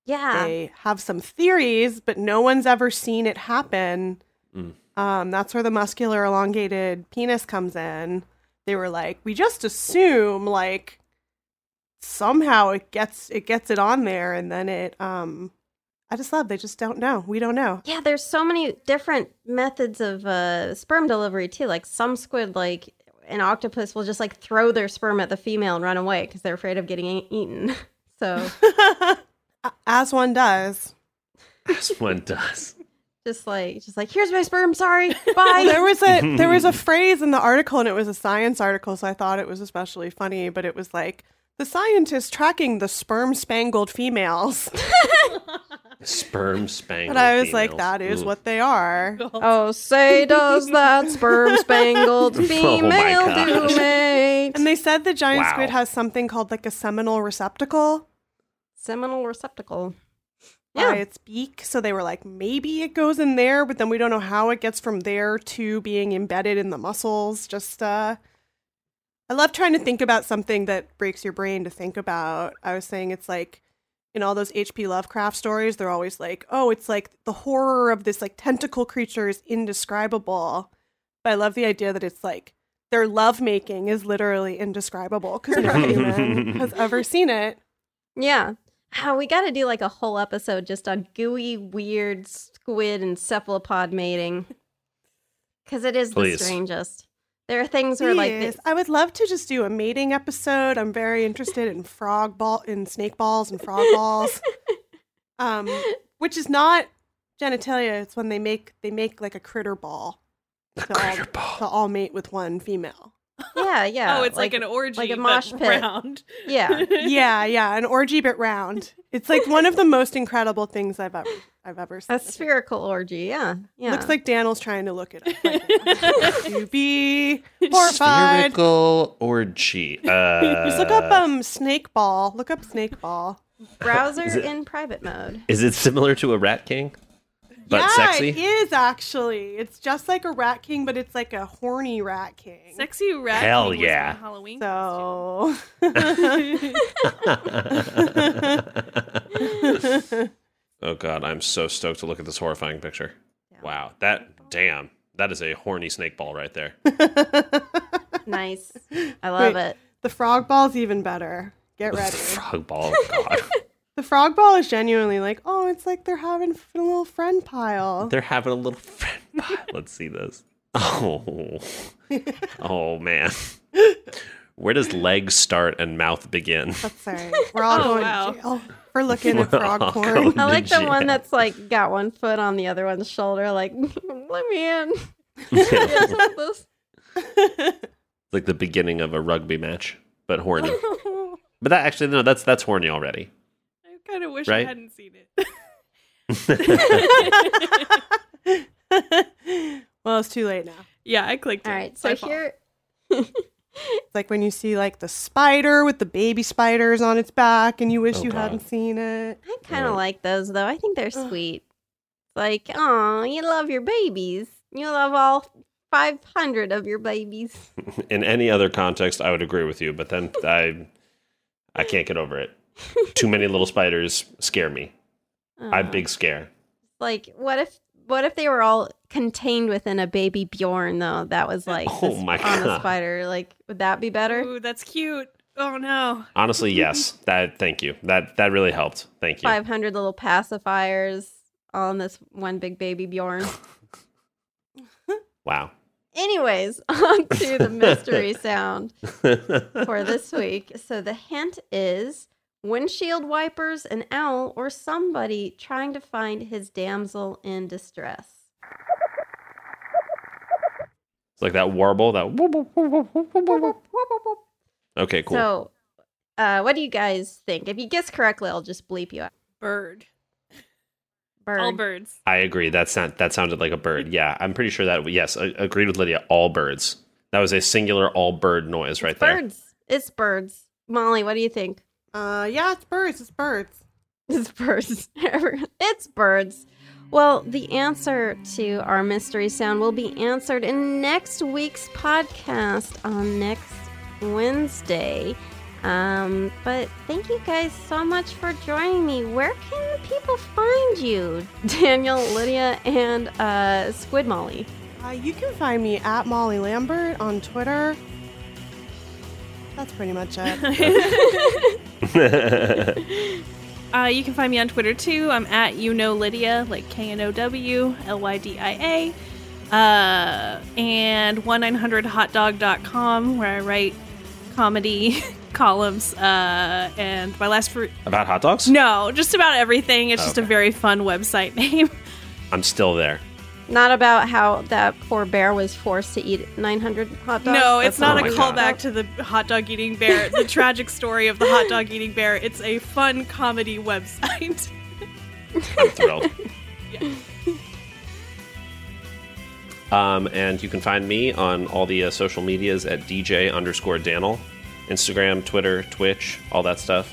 Yeah. They have some theories, but no one's ever seen it happen. Mm. Um, that's where the muscular elongated penis comes in. They were like, we just assume like somehow it gets it gets it on there, and then it. Um, I just love they just don't know. We don't know. Yeah, there's so many different methods of uh, sperm delivery too. Like some squid, like an octopus, will just like throw their sperm at the female and run away because they're afraid of getting eaten. So As one does. As one does. just like, just like, here's my sperm. Sorry, bye. there was a there was a phrase in the article, and it was a science article, so I thought it was especially funny. But it was like the scientist tracking the sperm spangled females, Sperm spangled. and I was like, that is Ooh. what they are. oh, say does that sperm spangled female gosh. do mate? And they said the giant Wow. squid has something called like a seminal receptacle Seminal receptacle. by Yeah. its beak. So they were like, maybe it goes in there, but then we don't know how it gets from there to being embedded in the muscles. Just uh, I love trying to think about something that breaks your brain to think about. I was saying it's like in all those H.P. Lovecraft stories, they're always like, oh, it's like the horror of this like tentacle creature is indescribable. But I love the idea that it's like their lovemaking is literally indescribable because no human has ever seen it. Yeah. Oh, we got to do like a whole episode just on gooey, weird squid and cephalopod mating. Because it is Please. the strangest. There are things where, like, this. I would love to just do a mating episode. I'm very interested in frog ball, in snake balls and frog balls, um, which is not genitalia. It's when they make they make like a critter ball. A critter ball. To all mate with one female. Yeah, yeah. oh, it's like, an orgy, like a mosh pit. round. Yeah. yeah, yeah, an orgy but round. It's like one of the most incredible things I've ever I've ever seen. A spherical orgy. Yeah. Yeah. Looks like Daniel's trying to look it up. Right to be horrified. Spherical orgy. Uh, Just look up um snake ball. Look up snake ball. browser it- in private mode. Is it similar to a rat king? But yeah, sexy? it is actually. It's just like a rat king, but it's like a horny rat king. Sexy rat. Hell king was yeah. my Halloween. So oh god, I'm so stoked to look at this horrifying picture. Wow, that damn, that is a horny snake ball right there. Nice. I love Wait. it. the frog ball's even better. Get ready. Frog ball. oh, God. The frog ball is genuinely like, oh, it's like they're having a little friend pile. They're having a little friend pile. Let's see this. Oh, oh man. Where does legs start and mouth begin? That's sorry. We're all Oh, going wow. to jail for looking at We're frog all porn. I like the to one that's like got one foot on the other one's shoulder, like, let me in. Like the beginning of a rugby match, but horny. But that actually no, that's that's horny already. I kind of wish Right? I hadn't seen it. well, it's too late now. yeah, I clicked it. All right. So my here, like when you see like the spider with the baby spiders on its back and you wish Oh, you God. hadn't seen it. I kind of Right. like those though. I think they're sweet. Like, oh, you love your babies. You love all 500 of your babies. In any other context, I would agree with you, but then I I can't get over it. Too many little spiders scare me. I'm oh. big scare. Like, what if what if they were all contained within a baby Bjorn though? That was like Oh my on a God. spider. Like, would that be better? Ooh, that's cute. Oh no. Honestly, yes. That thank you. That that really helped. Thank you. 500 little pacifiers on this one big baby Bjorn. Wow. Anyways, on to the mystery sound for this week. So the hint is windshield wipers, an owl, or somebody trying to find his damsel in distress. It's like that warble, that whoop, whoop, whoop, whoop, whoop, whoop, whoop. Okay, cool. So, uh, what do you guys think? If you guess correctly, I'll just bleep you out. Bird. Bird. All birds. I agree. That sound, that sounded like a bird. Yeah, I'm pretty sure that yes, I agreed with Lydia. All birds. That was a singular all bird noise right there. Birds. It's birds. Molly, what do you think? Uh, yeah, it's birds. It's birds. It's birds. it's birds. Well, the answer to our mystery sound will be answered in next week's podcast on next Wednesday. Um, but thank you guys so much for joining me. Where can people find you, Daniel, Lydia, and uh, Squid Molly? Uh, you can find me at Molly Lambert on Twitter. That's pretty much it. Uh, you can find me on Twitter too. I'm at you know Lydia, like K N O W L Y D I A. Uh, and 1-900hotdog.com where I write comedy columns. Uh, and my last fruit. About hot dogs? No, just about everything. It's just a very fun website name. I'm still there. Not about how that poor bear was forced to eat 900 hot dogs. No, it's That's not a callback to the hot dog eating bear, the tragic story of the hot dog eating bear. It's a fun comedy website. I'm thrilled. Um, and you can find me on all the uh, social medias at DJ underscore Daniel, Instagram, Twitter, Twitch, all that stuff.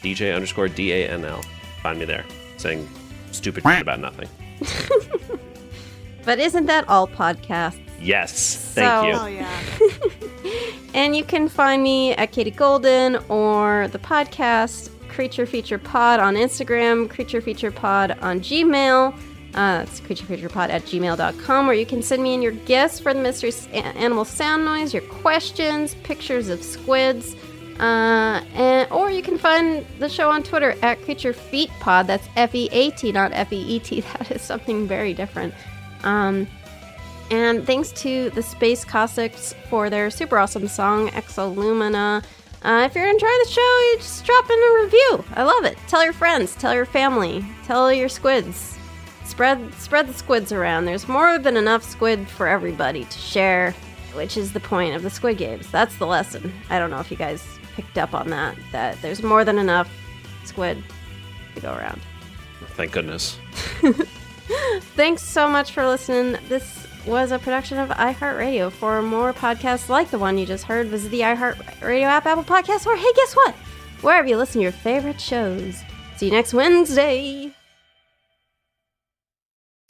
DJ underscore D A N L. Find me there, saying stupid shit about nothing. But isn't that all podcasts? Yes, thank So- you. Oh yeah. And you can find me at Katie Golden or the podcast Creature Feature Pod on Instagram, Creature Feature Pod on Gmail. Uh, that's creaturefeaturepod at gmail.com, where you can send me in your gifts for the Mystery S- Animal Sound Noise, your questions, pictures of squids, uh, and or you can find the show on Twitter at Creature Feat Pod. That's F E A T, not F E E T. That is something very different. Um, and thanks to the Space Cossacks for their super awesome song Exolumina. Uh, if you're enjoying the show, just drop in a review. I love it. Tell your friends, tell your family, tell your squids. Spread spread the squids around. There's more than enough squid for everybody to share, which is the point of the Squid Games. That's the lesson. I don't know if you guys picked up on that. That there's more than enough squid to go around. Thank goodness. Thanks so much for listening. This was a production of iHeartRadio. For more podcasts like the one you just heard, visit the iHeartRadio app, Apple Podcasts, or hey, guess what? Wherever you listen to your favorite shows. See you next Wednesday.